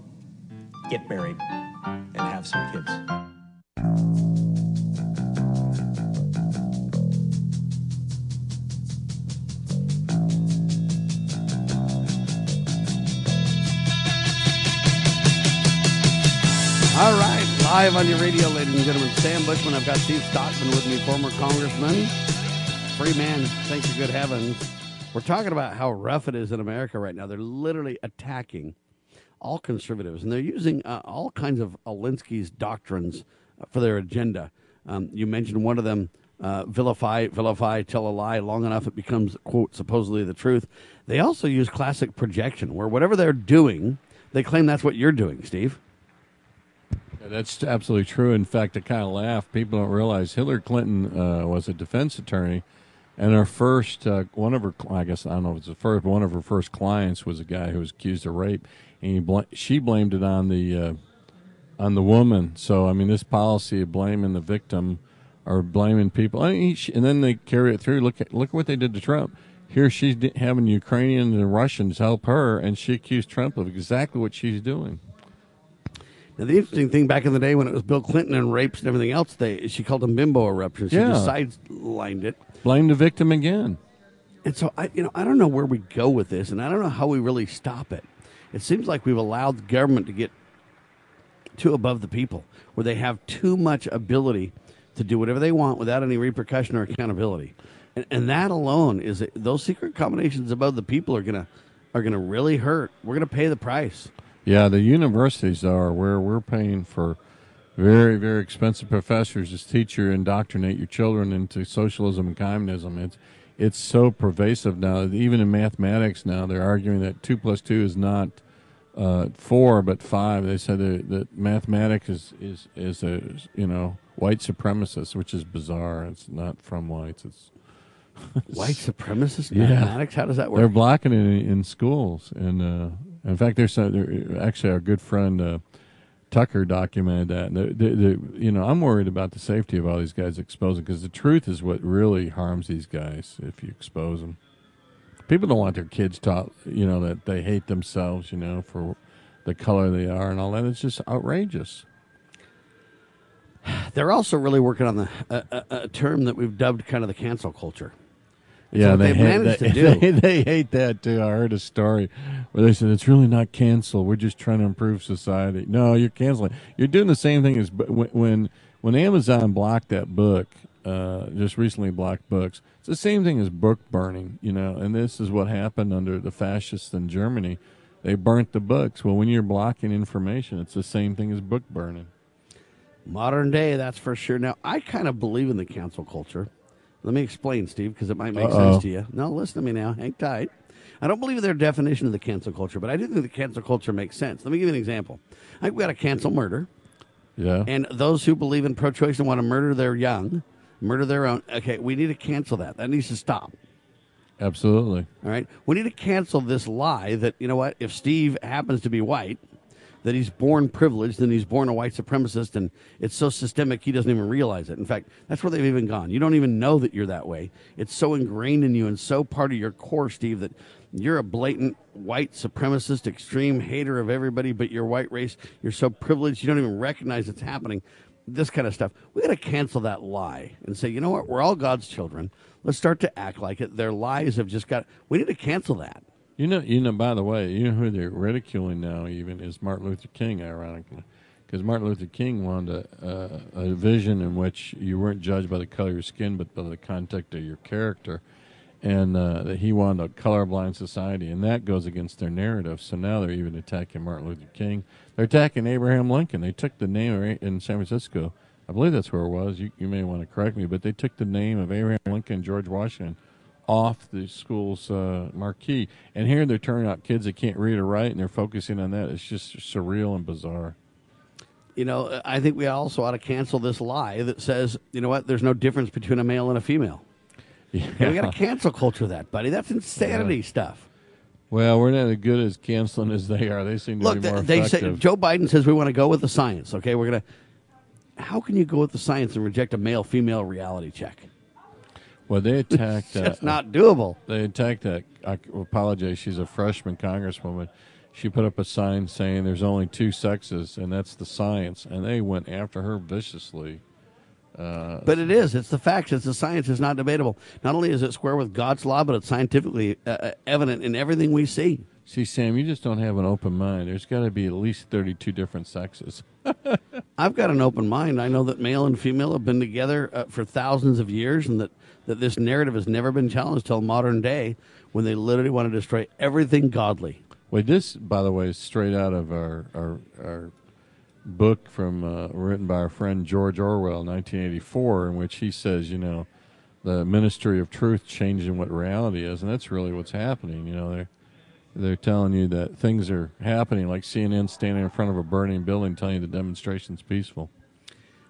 get married, and have some kids.
All right, live on your radio, ladies and gentlemen. Sam Bushman. I've got Steve Stockman with me, former congressman, free man. Thank you, good heavens. We're talking about how rough it is in America right now. They're literally attacking all conservatives, and they're using uh, all kinds of Alinsky's doctrines uh, for their agenda. Um, you mentioned one of them. Uh, vilify, vilify, tell a lie long enough it becomes, quote, supposedly the truth. They also use classic projection, where whatever they're doing, they claim that's what you're doing, Steve.
Yeah, that's absolutely true. In fact, I kind of laugh. People don't realize Hillary Clinton uh, was a defense attorney, and her first, uh, one of her, I guess I don't know if it's the first, but one of her first clients was a guy who was accused of rape, and bl- she blamed it on the uh, on the woman. So I mean, this policy of blaming the victim or blaming people, she, and then they carry it through. Look at look at what they did to Trump. Here she's d- having Ukrainians and Russians help her, and she accused Trump of exactly what she's doing.
Now, the interesting thing back in the day when it was Bill Clinton and rapes and everything else, they she called them bimbo eruptions. She
Yeah.
just sidelined it.
Blame the victim again.
And so I, you know, I don't know where we go with this, and I don't know how we really stop it. It seems like we've allowed the government to get too above the people, where they have too much ability to do whatever they want without any repercussion or accountability. And, and that alone is those secret combinations above the people are gonna are gonna really hurt. We're gonna pay the price.
Yeah, the universities are where we're paying for very, very expensive professors to teach you, indoctrinate your children into socialism and communism. It's it's so pervasive now. Even in mathematics now, they're arguing that two plus two is not uh, four but five. They said that, that mathematics is, is is a you know white supremacist, which is bizarre. It's not from whites. It's [laughs]
White supremacist
Yeah.
mathematics. How does that work?
They're blocking it in, in schools, and uh, in fact, there's some, actually our good friend uh, Tucker documented that. The, the, the, you know, I'm worried about the safety of all these guys exposing because the truth is what really harms these guys if you expose them. People don't want their kids taught, you know, that they hate themselves, you know, for the color they are and all that. It's just outrageous. [sighs]
They're also really working on the a, a, a term that we've dubbed kind of the cancel culture.
Yeah,
So
they
they've
hate,
managed
they,
to [laughs] do.
They, they hate that too. I heard a story where they said it's really not cancel. We're just trying to improve society. No, you're canceling. You're doing the same thing as when when, when Amazon blocked that book. Uh, just recently blocked books. It's the same thing as book burning, you know. And this is what happened under the fascists in Germany. They burnt the books. Well, when you're blocking information, it's the same thing as book burning.
Modern day, that's for sure. Now, I kind of believe in the cancel culture. Let me explain, Steve, because it might make
Uh-oh.
sense to you. No, listen to me now. Hang tight. I don't believe in their definition of the cancel culture, but I do think the cancel culture makes sense. Let me give you an example. I think we got to cancel murder.
Yeah.
And those who believe in pro-choice and want to murder their young, murder their own. Okay, we need to cancel that. That needs to stop.
Absolutely.
All right. We need to cancel this lie that, you know what, if Steve happens to be white, that he's born privileged and he's born a white supremacist and it's so systemic he doesn't even realize it. In fact, that's where they've even gone. You don't even know that you're that way. It's so ingrained in you and so part of your core, Steve, that you're a blatant white supremacist, extreme hater of everybody but your white race. You're so privileged you don't even recognize it's happening. this kind of stuff. We got to cancel that lie and say, you know what? We're all God's children. Let's start to act like it. Their lies have just got. We need to cancel that.
You know, you know. By the way, you know who they're ridiculing now? Even is Martin Luther King, ironically, because Martin Luther King wanted a, a, vision in which you weren't judged by the color of your skin, but by the content of your character, and uh, that he wanted a colorblind society, and that goes against their narrative. So now they're even attacking Martin Luther King. They're attacking Abraham Lincoln. They took the name in San Francisco. I believe that's where it was. You, you may want to correct me, but they took the name of Abraham Lincoln, George Washington, off the school's uh, marquee. And here they're turning out kids that can't read or write, and they're focusing on that. It's just surreal and bizarre.
You know, I think we also ought to cancel this lie that says, you know what, there's no difference between a male and a female.
Yeah.
we got to cancel culture that, buddy. That's insanity
Yeah.
stuff.
Well, we're not as good as canceling as they are. They seem to
Look,
be more
they say
effective.
Joe Biden says we want to go with the science. Okay, we're gonna. How can you go with the science and reject a male-female reality check?
Well, they attacked. uh,
It's not doable.
They attacked that. I apologize. She's a freshman congresswoman. She put up a sign saying there's only two sexes, and that's the science. And they went after her viciously. Uh,
But it is. It's the facts. It's the science. It's not debatable. Not only is it square with God's law, but it's scientifically uh, uh, evident in everything we see.
see, Sam, you just don't have an open mind. There's got to be at least 32 different sexes. [laughs]
I've got an open mind. I know that male and female have been together uh, for thousands of years, and that, that this narrative has never been challenged till modern day, when they literally want to destroy everything godly.
Wait, this, by the way, is straight out of our our, our book from uh, written by our friend George Orwell, 1984, in which he says, you know, the ministry of truth changing what reality is, and that's really what's happening. You know, they're they're telling you that things are happening, like CNN standing in front of a burning building, telling you the demonstration's peaceful.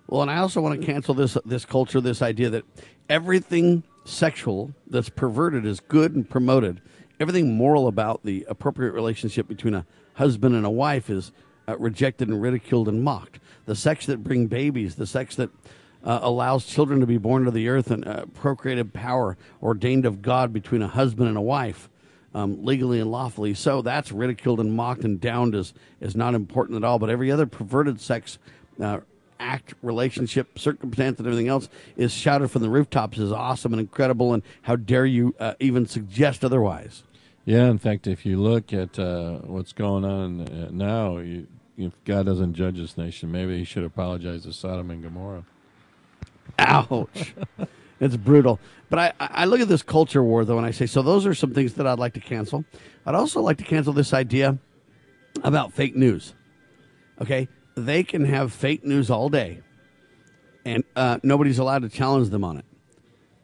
Well, and I also want to cancel this this culture, this idea that everything sexual that's perverted is good and promoted. Everything moral about the appropriate relationship between a husband and a wife is uh, rejected and ridiculed and mocked. The sex that bring babies, the sex that uh, allows children to be born to the earth and uh, procreative power ordained of God between a husband and a wife, um, legally and lawfully. So that's ridiculed and mocked and downed as, as not important at all. But every other perverted sex uh, act, relationship, circumstance, and everything else is shouted from the rooftops is awesome and incredible. And how dare you uh, even suggest otherwise?
Yeah, in fact, if you look at uh, what's going on uh, now, you, if God doesn't judge this nation, maybe He should apologize to Sodom and Gomorrah.
Ouch. [laughs] it's brutal. But I, I look at this culture war, though, and I say, so those are some things that I'd like to cancel. I'd also like to cancel this idea about fake news. Okay? They can have fake news all day, and uh, nobody's allowed to challenge them on it.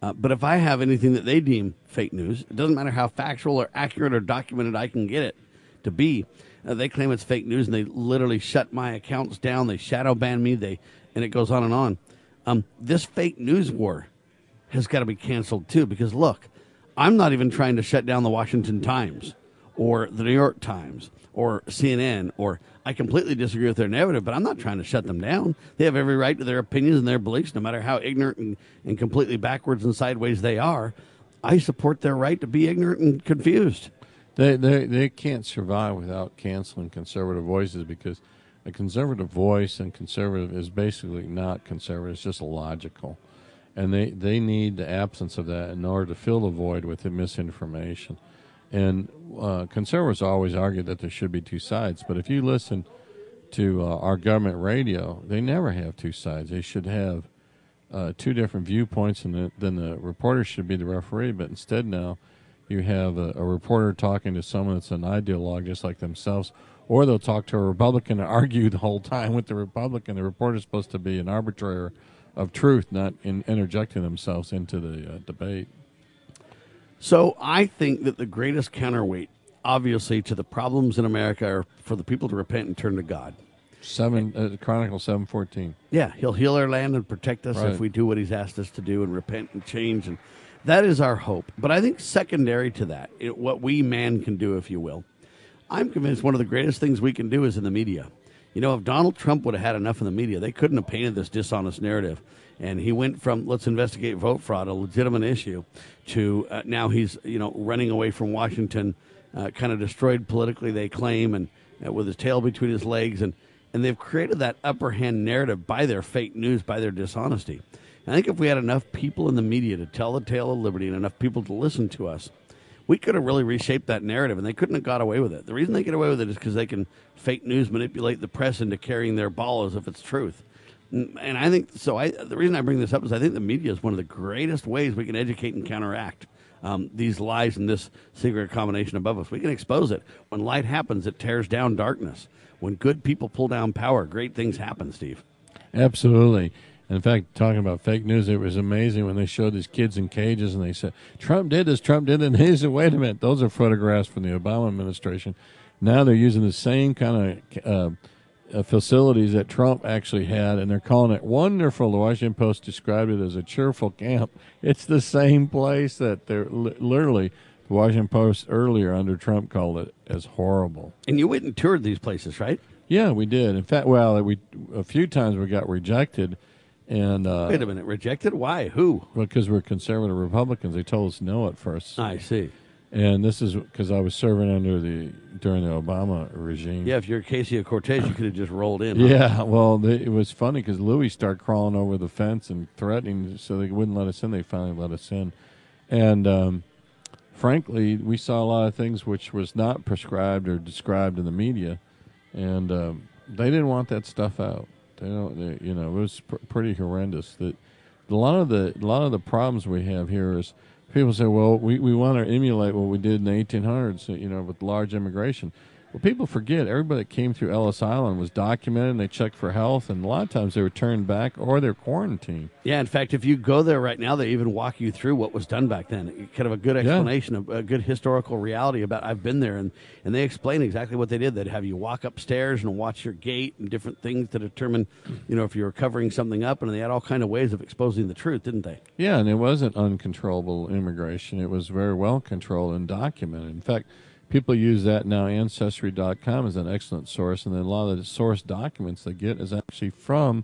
Uh, but if I have anything that they deem fake news, it doesn't matter how factual or accurate or documented I can get it to be. Uh, they claim it's fake news, and they literally shut my accounts down. They shadow ban me. They and it goes on and on. Um, this fake news war has got to be canceled too, because look, I'm not even trying to shut down the Washington Times or the New York Times or CNN or I completely disagree with their narrative, but I'm not trying to shut them down. They have every right to their opinions and their beliefs, no matter how ignorant and, and completely backwards and sideways they are. I support their right to be ignorant and confused.
They, they they can't survive without canceling conservative voices because a conservative voice and conservative is basically not conservative; it's just logical, and they they need the absence of that in order to fill the void with the misinformation. And uh, conservatives always argue that there should be two sides, but if you listen to uh, our government radio, they never have two sides. They should have uh, two different viewpoints, and the, then the reporter should be the referee. But instead, now you have a, a reporter talking to someone that's an ideologue just like themselves, or they'll talk to a Republican and [laughs] argue the whole time with the Republican. The reporter's supposed to be an arbitrator of truth, not in interjecting themselves into the uh, debate.
So I think that the greatest counterweight, obviously, to the problems in America are for the people to repent and turn to God.
Seven uh, Chronicle seven fourteen.
Yeah, he'll heal our land and protect us
Right.
if we do what he's asked us to do and repent and change. And that is our hope. But I think secondary to that, it, what we man can do, if you will, I'm convinced one of the greatest things we can do is in the media. You know, if Donald Trump would have had enough in the media, they couldn't have painted this dishonest narrative. And he went from let's investigate vote fraud, a legitimate issue, to uh, now he's you know running away from Washington, uh, kind of destroyed politically, they claim, and uh, with his tail between his legs. And and they've created that upper hand narrative by their fake news, by their dishonesty. I think if we had enough people in the media to tell the tale of liberty and enough people to listen to us, we could have really reshaped that narrative, and they couldn't have got away with it. The reason they get away with it is because they can fake news manipulate the press into carrying their ball as if it's truth. And and I think so. I the reason I bring this up is I think the media is one of the greatest ways we can educate and counteract um, these lies and this secret combination above us. We can expose it. When light happens, it tears down darkness. When good people pull down power, great things happen. Steve.
Absolutely. In fact, talking about fake news, it was amazing when they showed these kids in cages and they said, Trump did this, Trump did it. And [laughs] they said, wait a minute, those are photographs from the Obama administration. Now they're using the same kind of uh, uh, facilities that Trump actually had, and they're calling it wonderful. The Washington Post described it as a cheerful camp. It's the same place that they're li- literally, the Washington Post earlier under Trump called it as horrible.
And you went and toured these places, right?
Yeah, we did. In fact, well, we a few times we got rejected, and uh,
Wait a minute, rejected? Why? Who?
because we're conservative Republicans. They told us no at first.
I see.
And this is because I was serving under the during the Obama regime.
Yeah, if you're Ocasio-Cortez, you could have just rolled in. huh?
Yeah, well, they, it was funny because Louis started crawling over the fence and threatening, so they wouldn't let us in. They finally let us in, and um, frankly, we saw a lot of things which was not prescribed or described in the media, and um, they didn't want that stuff out. They don't, they, you know, it was pr- pretty horrendous. That a lot of the a lot of the problems we have here is people say, well, we, we want to emulate what we did in the 1800s, you know, with large immigration. Well, people forget everybody that came through Ellis Island was documented and they checked for health, and a lot of times they were turned back or they're quarantined.
Yeah, in fact, if you go there right now, they even walk you through what was done back then. Kind of a good explanation, of a good historical reality about. I've been there, and and they explain exactly what they did. They'd have you walk upstairs and watch your gait and different things to determine, you know, if you were covering something up. And they had all kind of ways of exposing the truth, didn't they?
Yeah, and it wasn't uncontrollable immigration. It was very well controlled and documented. In fact, people use that now. Ancestry.com is an excellent source, and then a lot of the source documents they get is actually from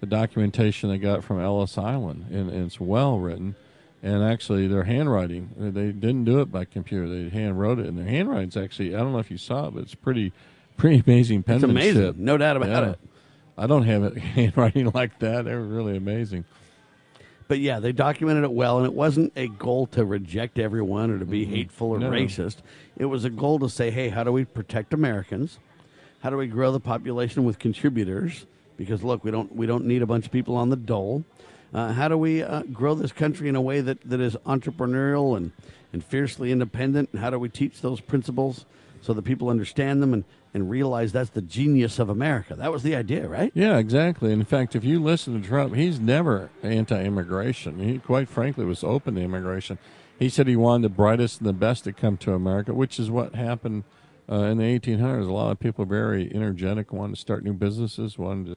the documentation they got from Ellis Island, and, and it's well written. And actually, their handwriting, they didn't do it by computer. They hand wrote it, and their handwriting's actually, I don't know if you saw it, but it's pretty [laughs] pretty amazing penmanship.
It's amazing, no doubt about
Yeah.
it.
I don't have it [laughs] handwriting like that. They're really amazing.
But yeah, they documented it well, and it wasn't a goal to reject everyone or to be hateful or
No.
racist. It was a goal to say, hey, how do we protect Americans? How do we grow the population with contributors? Because look, we don't we don't need a bunch of people on the dole. Uh, how do we uh, grow this country in a way that, that is entrepreneurial and, and fiercely independent? And how do we teach those principles so that people understand them and, and realize that's the genius of America? That was the idea, right?
Yeah, exactly. In fact, if you listen to Trump, he's never anti-immigration. He, quite frankly, was open to immigration. He said he wanted the brightest and the best to come to America, which is what happened uh, in the 1800s. A lot of people very energetic, wanted to start new businesses, wanted to,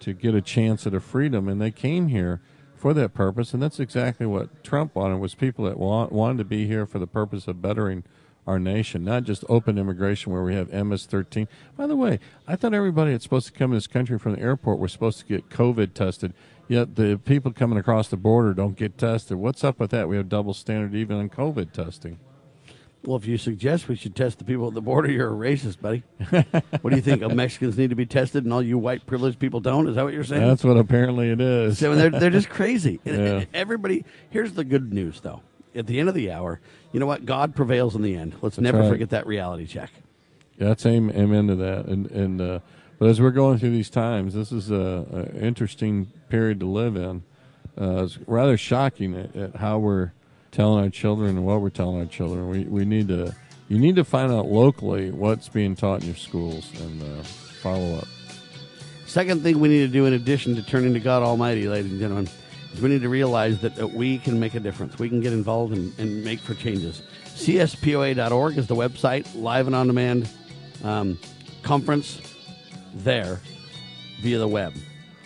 to get a chance at a freedom, and they came here for that purpose. And that's exactly what Trump wanted: was people that want, wanted to be here for the purpose of bettering our nation, not just open immigration where we have MS-13. By the way, I thought everybody that's supposed to come in this country from the airport was supposed to get COVID tested. Yet the people coming across the border don't get tested. What's up with that? We have double standard even on COVID testing.
Well, if you suggest we should test the people at the border, you're a racist, buddy. what do you think? [laughs] Mexicans need to be tested, and all you white privileged people don't? Is that what you're saying?
That's what apparently it is.
So they're they're just crazy. [laughs]
Yeah.
Everybody. Here's the good news, though. At the end of the hour, you know what? God prevails in the end. Let's
That's
never
right.
forget that reality check.
Yeah, that's aim, amen to that. And and uh, but as we're going through these times, this is a, a interesting period to live in. Uh, it's rather shocking at, at how we're telling our children and what we're telling our children. We we need to you need to find out locally what's being taught in your schools and uh, follow up.
Second thing we need to do, in addition to turning to God Almighty, ladies and gentlemen, we need to realize that, that we can make a difference. We can get involved and, and make for changes. CSPOA.org is the website, live and on demand um, conference there via the web.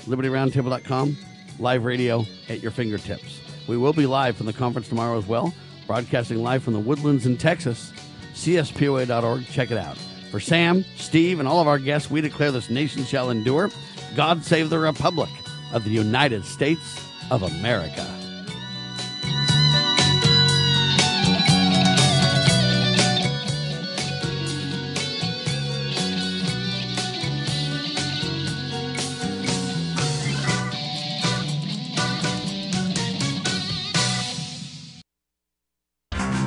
LibertyRoundtable.com, live radio at your fingertips. We will be live from the conference tomorrow as well, broadcasting live from the woodlands in Texas. CSPOA.org, check it out. For Sam, Steve, and all of our guests, we declare this nation shall endure. God save the Republic of the United States of America.